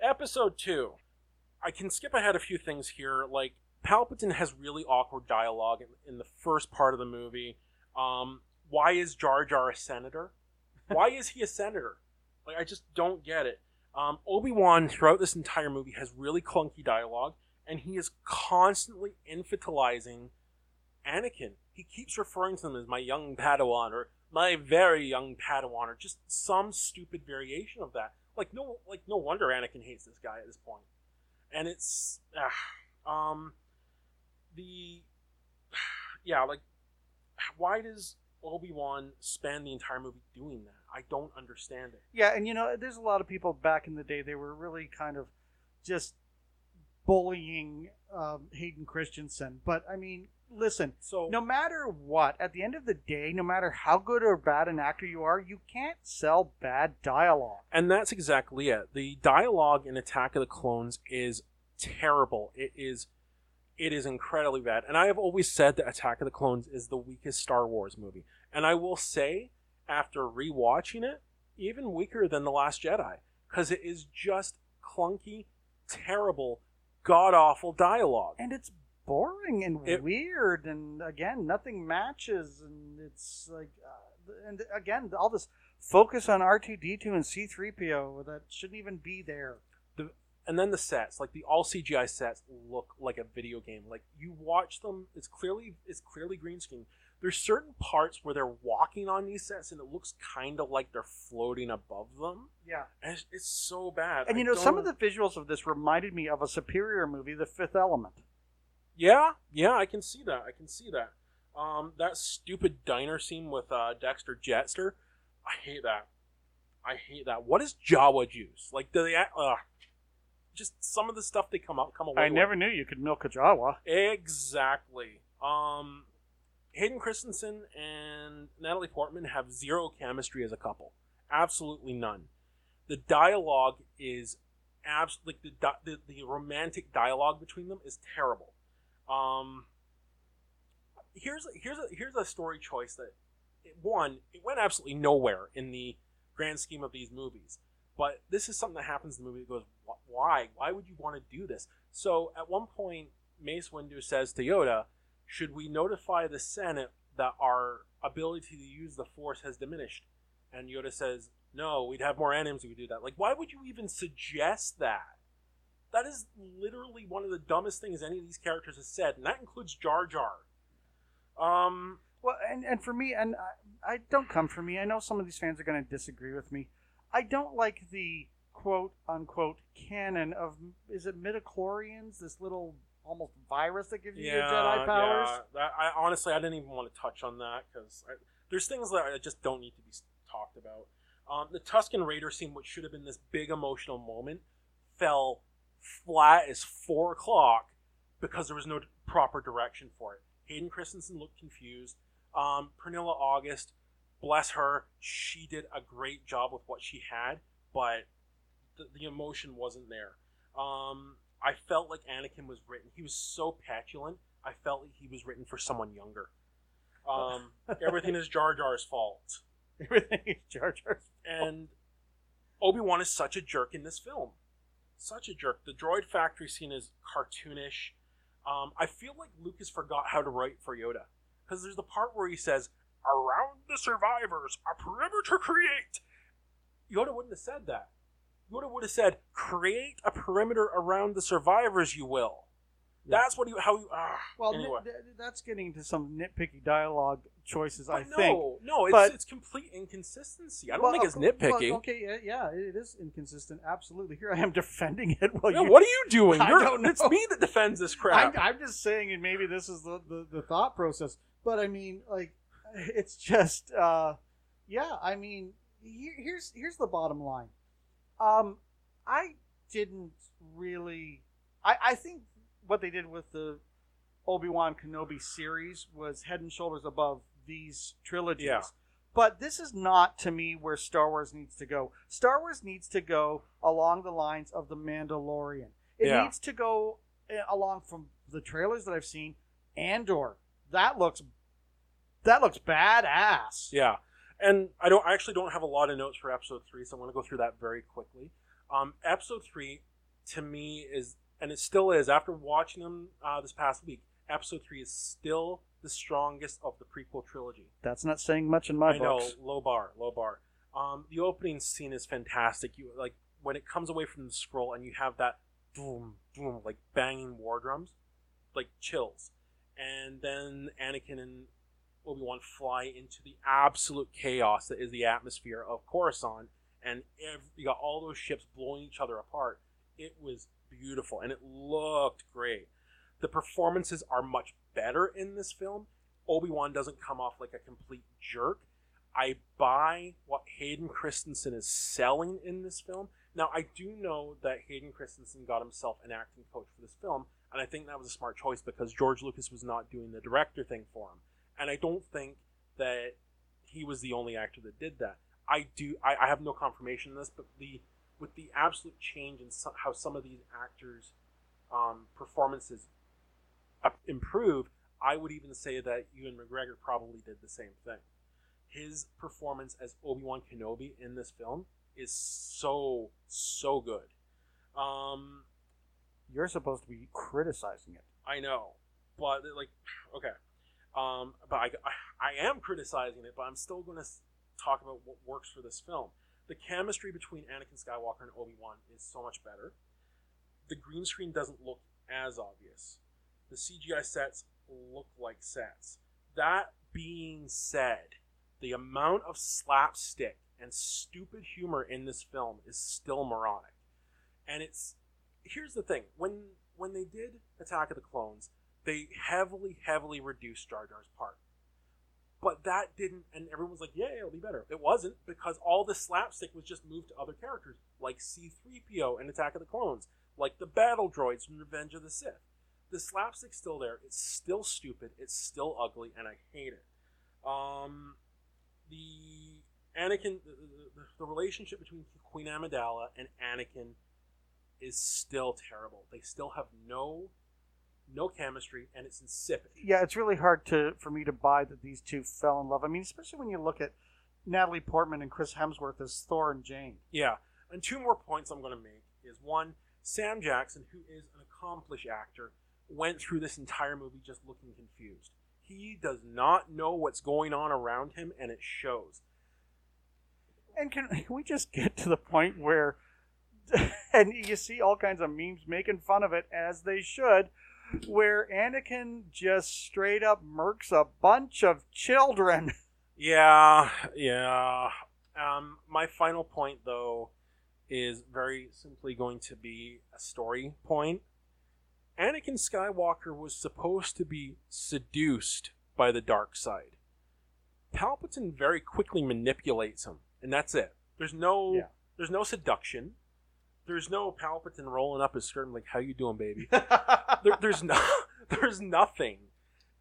Episode 2. I can skip ahead a few things here. Like, Palpatine has really awkward dialogue in, in the first part of the movie. Um, why is Jar Jar a senator? Why is he a senator? Like, I just don't get it. Um, Obi Wan, throughout this entire movie, has really clunky dialogue, and he is constantly infantilizing Anakin. He keeps referring to him as my young Padawan or my very young Padawan or just some stupid variation of that. Like no, like no wonder Anakin hates this guy at this point. And it's, ah, um, the, *sighs* yeah, like, why does Obi Wan spend the entire movie doing that? I don't understand it. Yeah, and you know, there's a lot of people back in the day. They were really kind of just bullying um, Hayden Christensen. But I mean, listen, So no matter what, at the end of the day, no matter how good or bad an actor you are, you can't sell bad dialogue. And that's exactly it. The dialogue in Attack of the Clones is terrible. It is it is incredibly bad. And I have always said that Attack of the Clones is the weakest Star Wars movie. And I will say after rewatching it, even weaker than The Last Jedi cuz it is just clunky, terrible, god-awful dialogue. and it's boring and It- weird and again nothing matches and it's like uh, and again all this focus on r2d2 and c3po that shouldn't even be there. And then the sets like the all cgi sets look like a video game. Like you watch them it's clearly it's clearly green screen there's certain parts where they're walking on these sets and it looks kind of like they're floating above them. Yeah. And it's, it's so bad. And I you know some of the visuals of this reminded me of a superior movie the fifth element. Yeah yeah i can see that i can see that. Um that stupid diner scene with uh dexter jettster i hate that. I hate that. What is jawa juice? Like do they uh, just some of the stuff they come out come away i with. never knew you could milk a jawa. Exactly. Um, Hayden Christensen and Natalie Portman have zero chemistry as a couple. Absolutely none. The dialogue is abs like the, di- the the romantic dialogue between them is terrible. Um, here's here's a here's a story choice that one it went absolutely nowhere in the grand scheme of these movies. But this is something that happens in the movie that goes, why? Why would you want to do this? So at one point, Mace Windu says to Yoda, should we notify the Senate that our ability to use the Force has diminished? And Yoda says, no, we'd have more enemies if we do that. Like, why would you even suggest that? That is literally one of the dumbest things any of these characters have said, and that includes Jar Jar. Um, Well, and, and for me, and I, I don't come for me. I know some of these fans are going to disagree with me. I don't like the quote unquote canon of is it midichlorians? This little almost virus that gives you your Jedi powers. Yeah, that, I honestly I didn't even want to touch on that because there's things that I just don't need to be talked about. Um, the Tusken Raider scene, which should have been this big emotional moment, fell flat as four o'clock because there was no proper direction for it. Hayden Christensen looked confused. Um, Pernilla August, bless her, she did a great job with what she had, but the, the emotion wasn't there. Um, I felt like Anakin was written. He was so petulant. I felt like he was written for someone younger. Um, *laughs* everything is Jar Jar's fault, Everything is Jar Jar. and Obi Wan is such a jerk in this film. Such a jerk. The droid factory scene is cartoonish. Um, I feel like Lucas forgot how to write for Yoda because there's the part where he says, "Around the survivors, a perimeter create." Yoda wouldn't have said that. Yoda would have said, "Create a perimeter around the survivors, you will." Yeah. That's what you how you. Ah, Well, anyway. th- that's getting into some nitpicky dialogue choices. I But think. no, no, it's But- it's complete inconsistency. I don't Well, think it's nitpicky. well, okay, yeah, yeah, it is inconsistent. Absolutely. Here I am *laughs* defending it. While Yeah, you, what are you doing? *laughs* I You're, don't know. It's me that defends this *laughs* crap. I'm, I'm just saying, and maybe this is the, the, the thought process. But I mean, like, it's just, uh, yeah. I mean, here, here's here's the bottom line. Um, I didn't really. I I think what they did with the Obi Wan Kenobi series was head and shoulders above these trilogies. Yeah. But this is not to me where Star Wars needs to go. Star Wars needs to go along the lines of the Mandalorian. It Yeah. needs to go eh, along from the trailers that I've seen. Andor, that looks that looks badass. Yeah, and I don't. I actually don't have a lot of notes for episode three, so I'm going to go through that very quickly. Um, episode three, to me, is and it still is after watching them uh, this past week. Episode three is still the strongest of the prequel trilogy. That's not saying much in my I know, books. low bar, low bar. Um, the opening scene is fantastic. You like when it comes away from the scroll and you have that boom, boom, like banging war drums, like chills, and then Anakin and Obi Wan fly into the absolute chaos that is the atmosphere of Coruscant, and ev you got all those ships blowing each other apart. It was beautiful and it looked great. The performances are much better in this film. Obi Wan doesn't come off like a complete jerk. I buy what Hayden Christensen is selling in this film. Now, I do know that Hayden Christensen got himself an acting coach for this film, and I think that was a smart choice because George Lucas was not doing the director thing for him. And I don't think that he was the only actor that did that. I do. I, I have no confirmation in this, but the with the absolute change in so, how some of these actors' um, performances improve, I would even say that Ewan McGregor probably did the same thing. His performance as Obi Wan Kenobi in this film is so so good. Um, You're supposed to be criticizing it. I know, but like, okay, um, but I, I, I am criticizing it, but I'm still going to talk about what works for this film. The chemistry between Anakin Skywalker and Obi Wan is so much better. The green screen doesn't look as obvious. The CGI sets look like sets. That being said, the amount of slapstick and stupid humor in this film is still moronic. And it's here's the thing when when they did Attack of the Clones, they heavily, heavily reduced Jar Jar's part. But that didn't, and everyone's like, yeah, it'll be better. It wasn't because all the slapstick was just moved to other characters, like C3PO in Attack of the Clones, like the battle droids from Revenge of the Sith. The slapstick's still there. It's still stupid. It's still ugly, and I hate it. Um, the Anakin, the, the, the relationship between Queen Amidala and Anakin is still terrible. They still have no no chemistry, and it's insipid. yeah, it's really hard to for me to buy that these two fell in love. I mean, especially when you look at Natalie Portman and Chris Hemsworth as Thor and Jane. Yeah, and two more points I'm going to make is one, Sam Jackson, who is an accomplished actor, went through this entire movie just looking confused. He does not know what's going on around him, and it shows. And can, can *laughs* we just get to the point where, *laughs* and you see all kinds of memes making fun of it as they should, where Anakin just straight up murks a bunch of children. *laughs* Yeah, yeah. Um, my final point, though, is very simply going to be a story point. Anakin Skywalker was supposed to be seduced by the dark side. Palpatine very quickly manipulates him, and that's it. There's no, Yeah. there's no seduction. There's no Palpatine rolling up his skirt and like, "How you doing, baby?" *laughs* there, there's no *laughs* there's nothing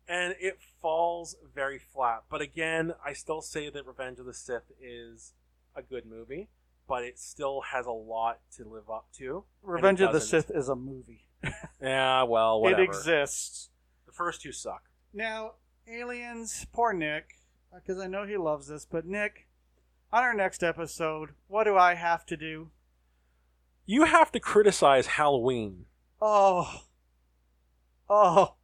and it falls very flat but again i still say that revenge of the sith is a good movie but it still has a lot to live up to Revenge of the. Sith is a movie. *laughs* yeah well whatever It exists. the first two suck Now, aliens, poor Nick, because I know he loves this, but Nick, on our next episode, what do I have to do? You have to criticize halloween Oh, oh,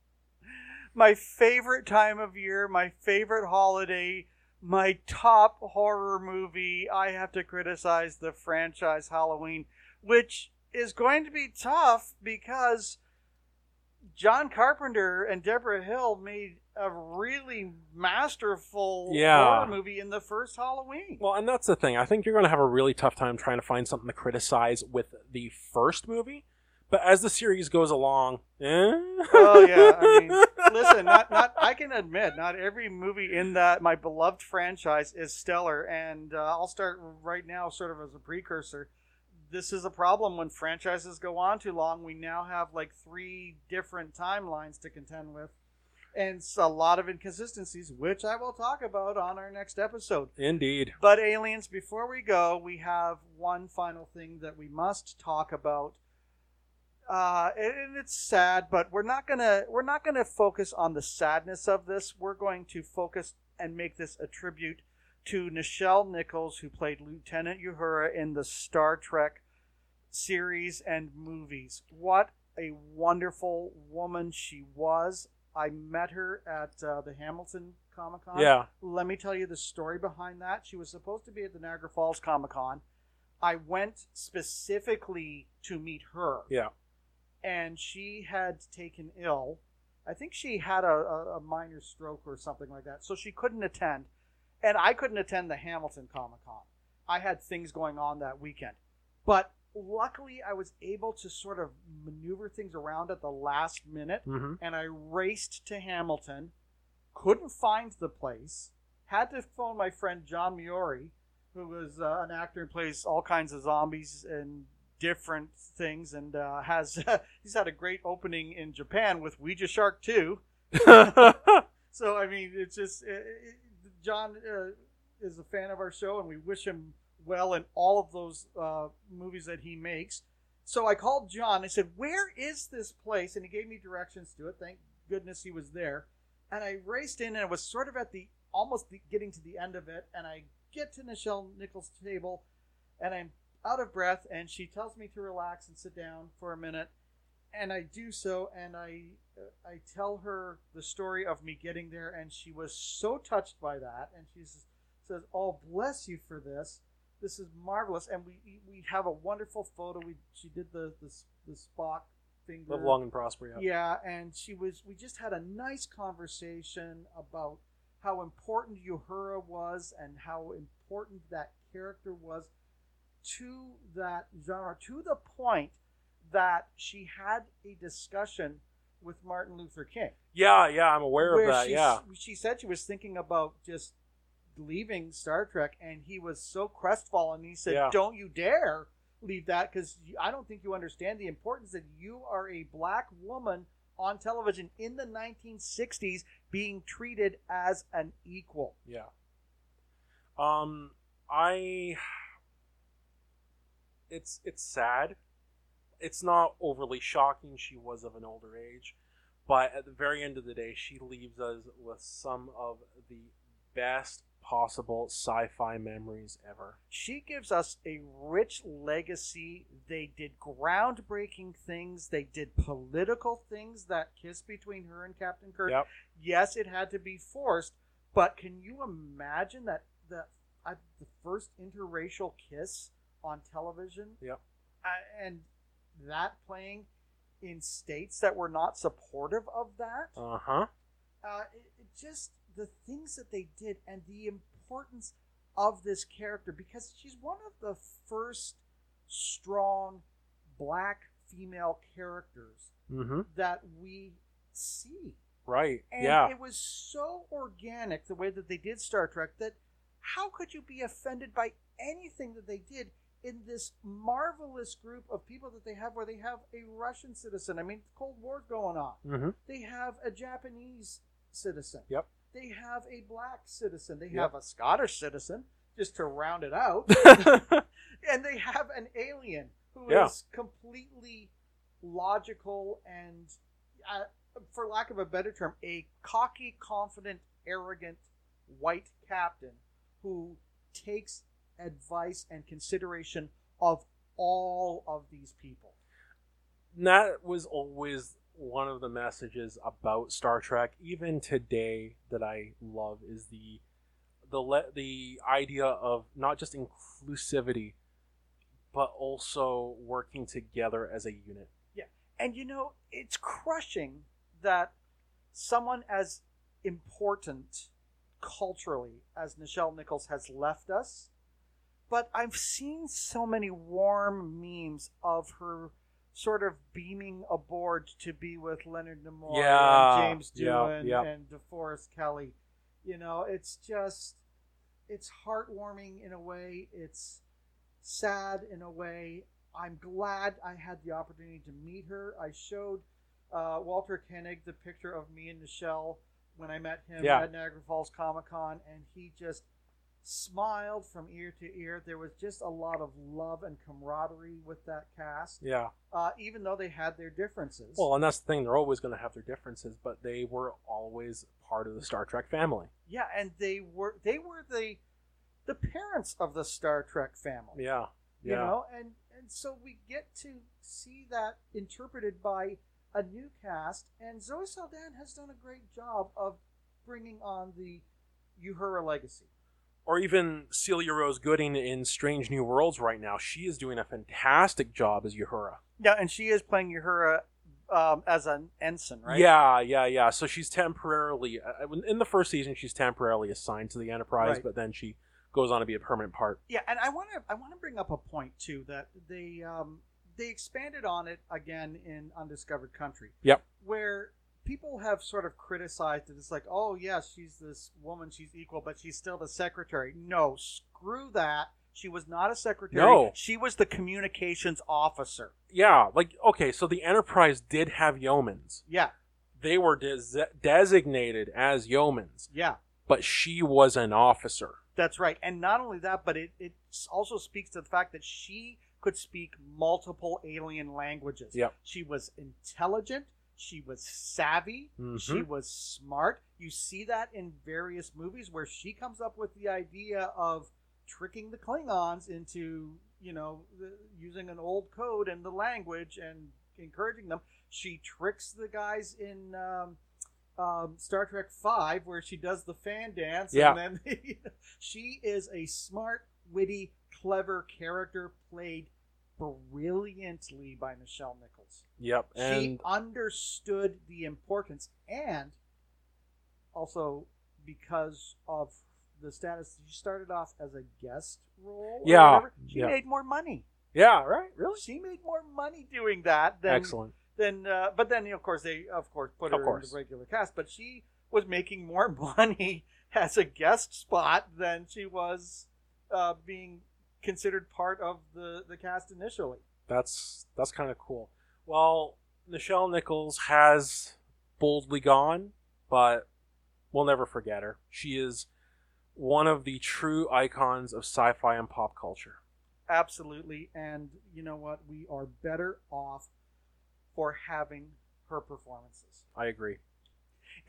my favorite time of year, my favorite holiday, my top horror movie. I have to criticize the franchise Halloween, which is going to be tough because John Carpenter and Debra Hill made a really masterful Yeah. horror movie in the first Halloween. well and that's the thing i think you're going to have a really tough time trying to find something to criticize with the first movie but as the series goes along eh? Oh yeah, I mean, *laughs* listen, not not I can admit, not every movie in that my beloved franchise is stellar, and uh, I'll start right now, sort of as a precursor. This is a problem when franchises go on too long. We now have like three different timelines to contend with, and a lot of inconsistencies, which I will talk about on our next episode. indeed But aliens, before we go, we have one final thing that we must talk about. Uh, and and it's sad, but we're not gonna we're not gonna focus on the sadness of this. We're going to focus and make this a tribute to Nichelle Nichols, who played Lieutenant Uhura in the Star Trek series and movies. What a wonderful woman she was. I met her at uh, the Hamilton Comic Con yeah let me tell you the story behind that. She was supposed to be at the Niagara Falls Comic Con. I went specifically to meet her, yeah and she had taken ill. I think she had a, a, a minor stroke or something like that, so she couldn't attend. And I couldn't attend the Hamilton Comic Con. I had things going on that weekend. But luckily, I was able to sort of maneuver things around at the last minute mm-hmm. and I raced to Hamilton. Couldn't find the place. Had to phone my friend John Miori, who was uh, an actor and plays all kinds of zombies and different things, and uh, has *laughs* he's had a great opening in Japan with Ouija Shark Two. *laughs* So I mean, it's just it, it, John uh, is a fan of our show, and we wish him well in all of those uh, movies that he makes. So I called John. I said, "Where is this place?" And he gave me directions to it. Thank goodness he was there. And I raced in, and it was sort of at the almost the, getting to the end of it. And I get to Nichelle Nichols' table, and I'm out of breath. And she tells me to relax and sit down for a minute. And I do so, and I I tell her the story of me getting there, and she was so touched by that, and she says, "Oh, bless you for this. This is marvelous." And we we have a wonderful photo. We she did the the, the Spock finger. Live long and prosper. Yeah. Yeah, and she was. We just had a nice conversation about how important Uhura was and how important that character was to that genre. To the point that she had a discussion with Martin Luther King. Yeah, yeah, I'm aware of that. she, Yeah. she said she was thinking about just leaving Star Trek, and he was so crestfallen. He said, Yeah. "Don't you dare leave that, because I don't think you understand the importance that you are a black woman on television in the 1960s, being treated as an equal." Yeah. Um, I. It's it's sad. It's not overly shocking. She was of an older age, But at the very end of the day, she leaves us with some of the best possible sci-fi memories ever. She gives us a rich legacy. They did groundbreaking things. They did political things. That kiss between her and Captain Kirk. Yep. Yes, it had to be forced, but can you imagine that the uh, the first interracial kiss on television? Yep. Uh, and that playing in states that were not supportive of that. Uh-huh. Uh, it, it just the things that they did and the importance of this character because she's one of the first strong black female characters Mm-hmm. that we see. Right. And yeah. it was so organic the way that they did Star Trek that how could you be offended by anything that they did in this marvelous group of people that they have where they have a Russian citizen? I mean, Cold War's going on. mm-hmm. They have a Japanese citizen. Yep. They have a black citizen. They Yep. have a Scottish citizen, just to round it out. *laughs* and they have an alien who is Yeah. completely logical and, uh, for lack of a better term, a cocky, confident, arrogant white captain who takes advice and consideration of all of these people. that was always one of the messages about Star Trek, even today, that I love is the the le- the idea of not just inclusivity, but also working together as a unit. Yeah, and you know, it's crushing that someone as important culturally as Nichelle Nichols has left us. But I've seen so many warm memes of her sort of beaming aboard to be with Leonard Nimoy Yeah, and James yeah, Doohan yeah. and DeForest Kelley. You know, it's just it's heartwarming in a way. It's sad in a way. I'm glad I had the opportunity to meet her. I showed uh, Walter Koenig the picture of me and Michelle when I met him Yeah. at Niagara Falls Comic Con, and he just smiled from ear to ear. There was just a lot of love and camaraderie with that cast, Yeah. uh, even though they had their differences. Well, and that's the thing; they're always going to have their differences, but they were always part of the Star Trek family. yeah, and they were they were the the parents of the Star Trek family. Yeah. you Yeah. know and and so we get to see that interpreted by a new cast and zoe saldan has done a great job of bringing on the uhura legacy or even Celia Rose Gooding in Strange New Worlds right now. She is doing a fantastic job as Uhura. yeah and she is playing uhura um, as an ensign right Yeah, yeah, yeah. So she's temporarily uh, in the first season. She's temporarily assigned to the Enterprise, Right. but then she goes on to be a permanent part. yeah and i want to i want to bring up a point too that they um they expanded on it again in undiscovered country Yep. where people have sort of criticized it. It's like oh yes she's this woman she's equal but she's still the secretary. No screw that. She was not a secretary. No. she was the communications officer. Yeah, like okay, so the Enterprise did have yeomans. yeah. They were des- designated as yeomans, yeah. But she was an officer. that's right. And not only that but it, it also speaks to the fact that she could speak multiple alien languages. Yep. she was intelligent she was savvy Mhm. she was smart you see that in various movies where she comes up with the idea of tricking the klingons into you know the, using an old code and the language and encouraging them she tricks the guys in um, um, Star Trek Five, where she does the fan dance, Yeah. and then *laughs* she is a smart, witty, clever character played brilliantly by Michelle Nichols. Yep, she understood the importance, and also because of the status, she started off as a guest role. Yeah, whatever, she yeah. made more money. yeah, right, really She made more money doing that than excellent. then uh, but then of course they of course put her course. in the regular cast but she was making more *laughs* money as a guest spot than she was uh, being considered part of the the cast initially That's that's kind of cool. Well, Nichelle Nichols has boldly gone, but we'll never forget her. She is one of the true icons of sci-fi and pop culture. absolutely and you know what we are better off for having her performances. I agree.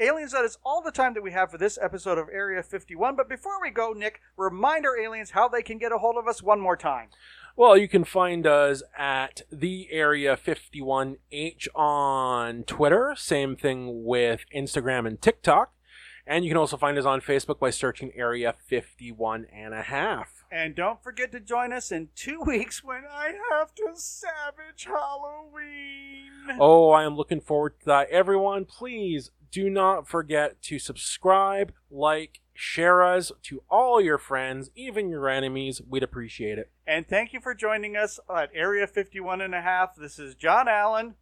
Aliens, that is all the time that we have for this episode of Area 51. But before we go, Nick, remind our aliens how they can get a hold of us one more time. Well, you can find us at the Area 51H on Twitter. Same thing with Instagram and TikTok. And you can also find us on Facebook by searching Area 51 and a half. And don't forget to join us in two *laughs* weeks when I have to savage Halloween. Oh, I am looking forward to that. Everyone, please do not forget to subscribe, like, share us to all your friends, even your enemies. We'd appreciate it. And thank you for joining us at Area 51 and a half. This is John Allen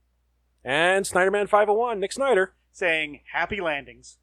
And Snyderman 501, Nick Snyder. saying happy landings.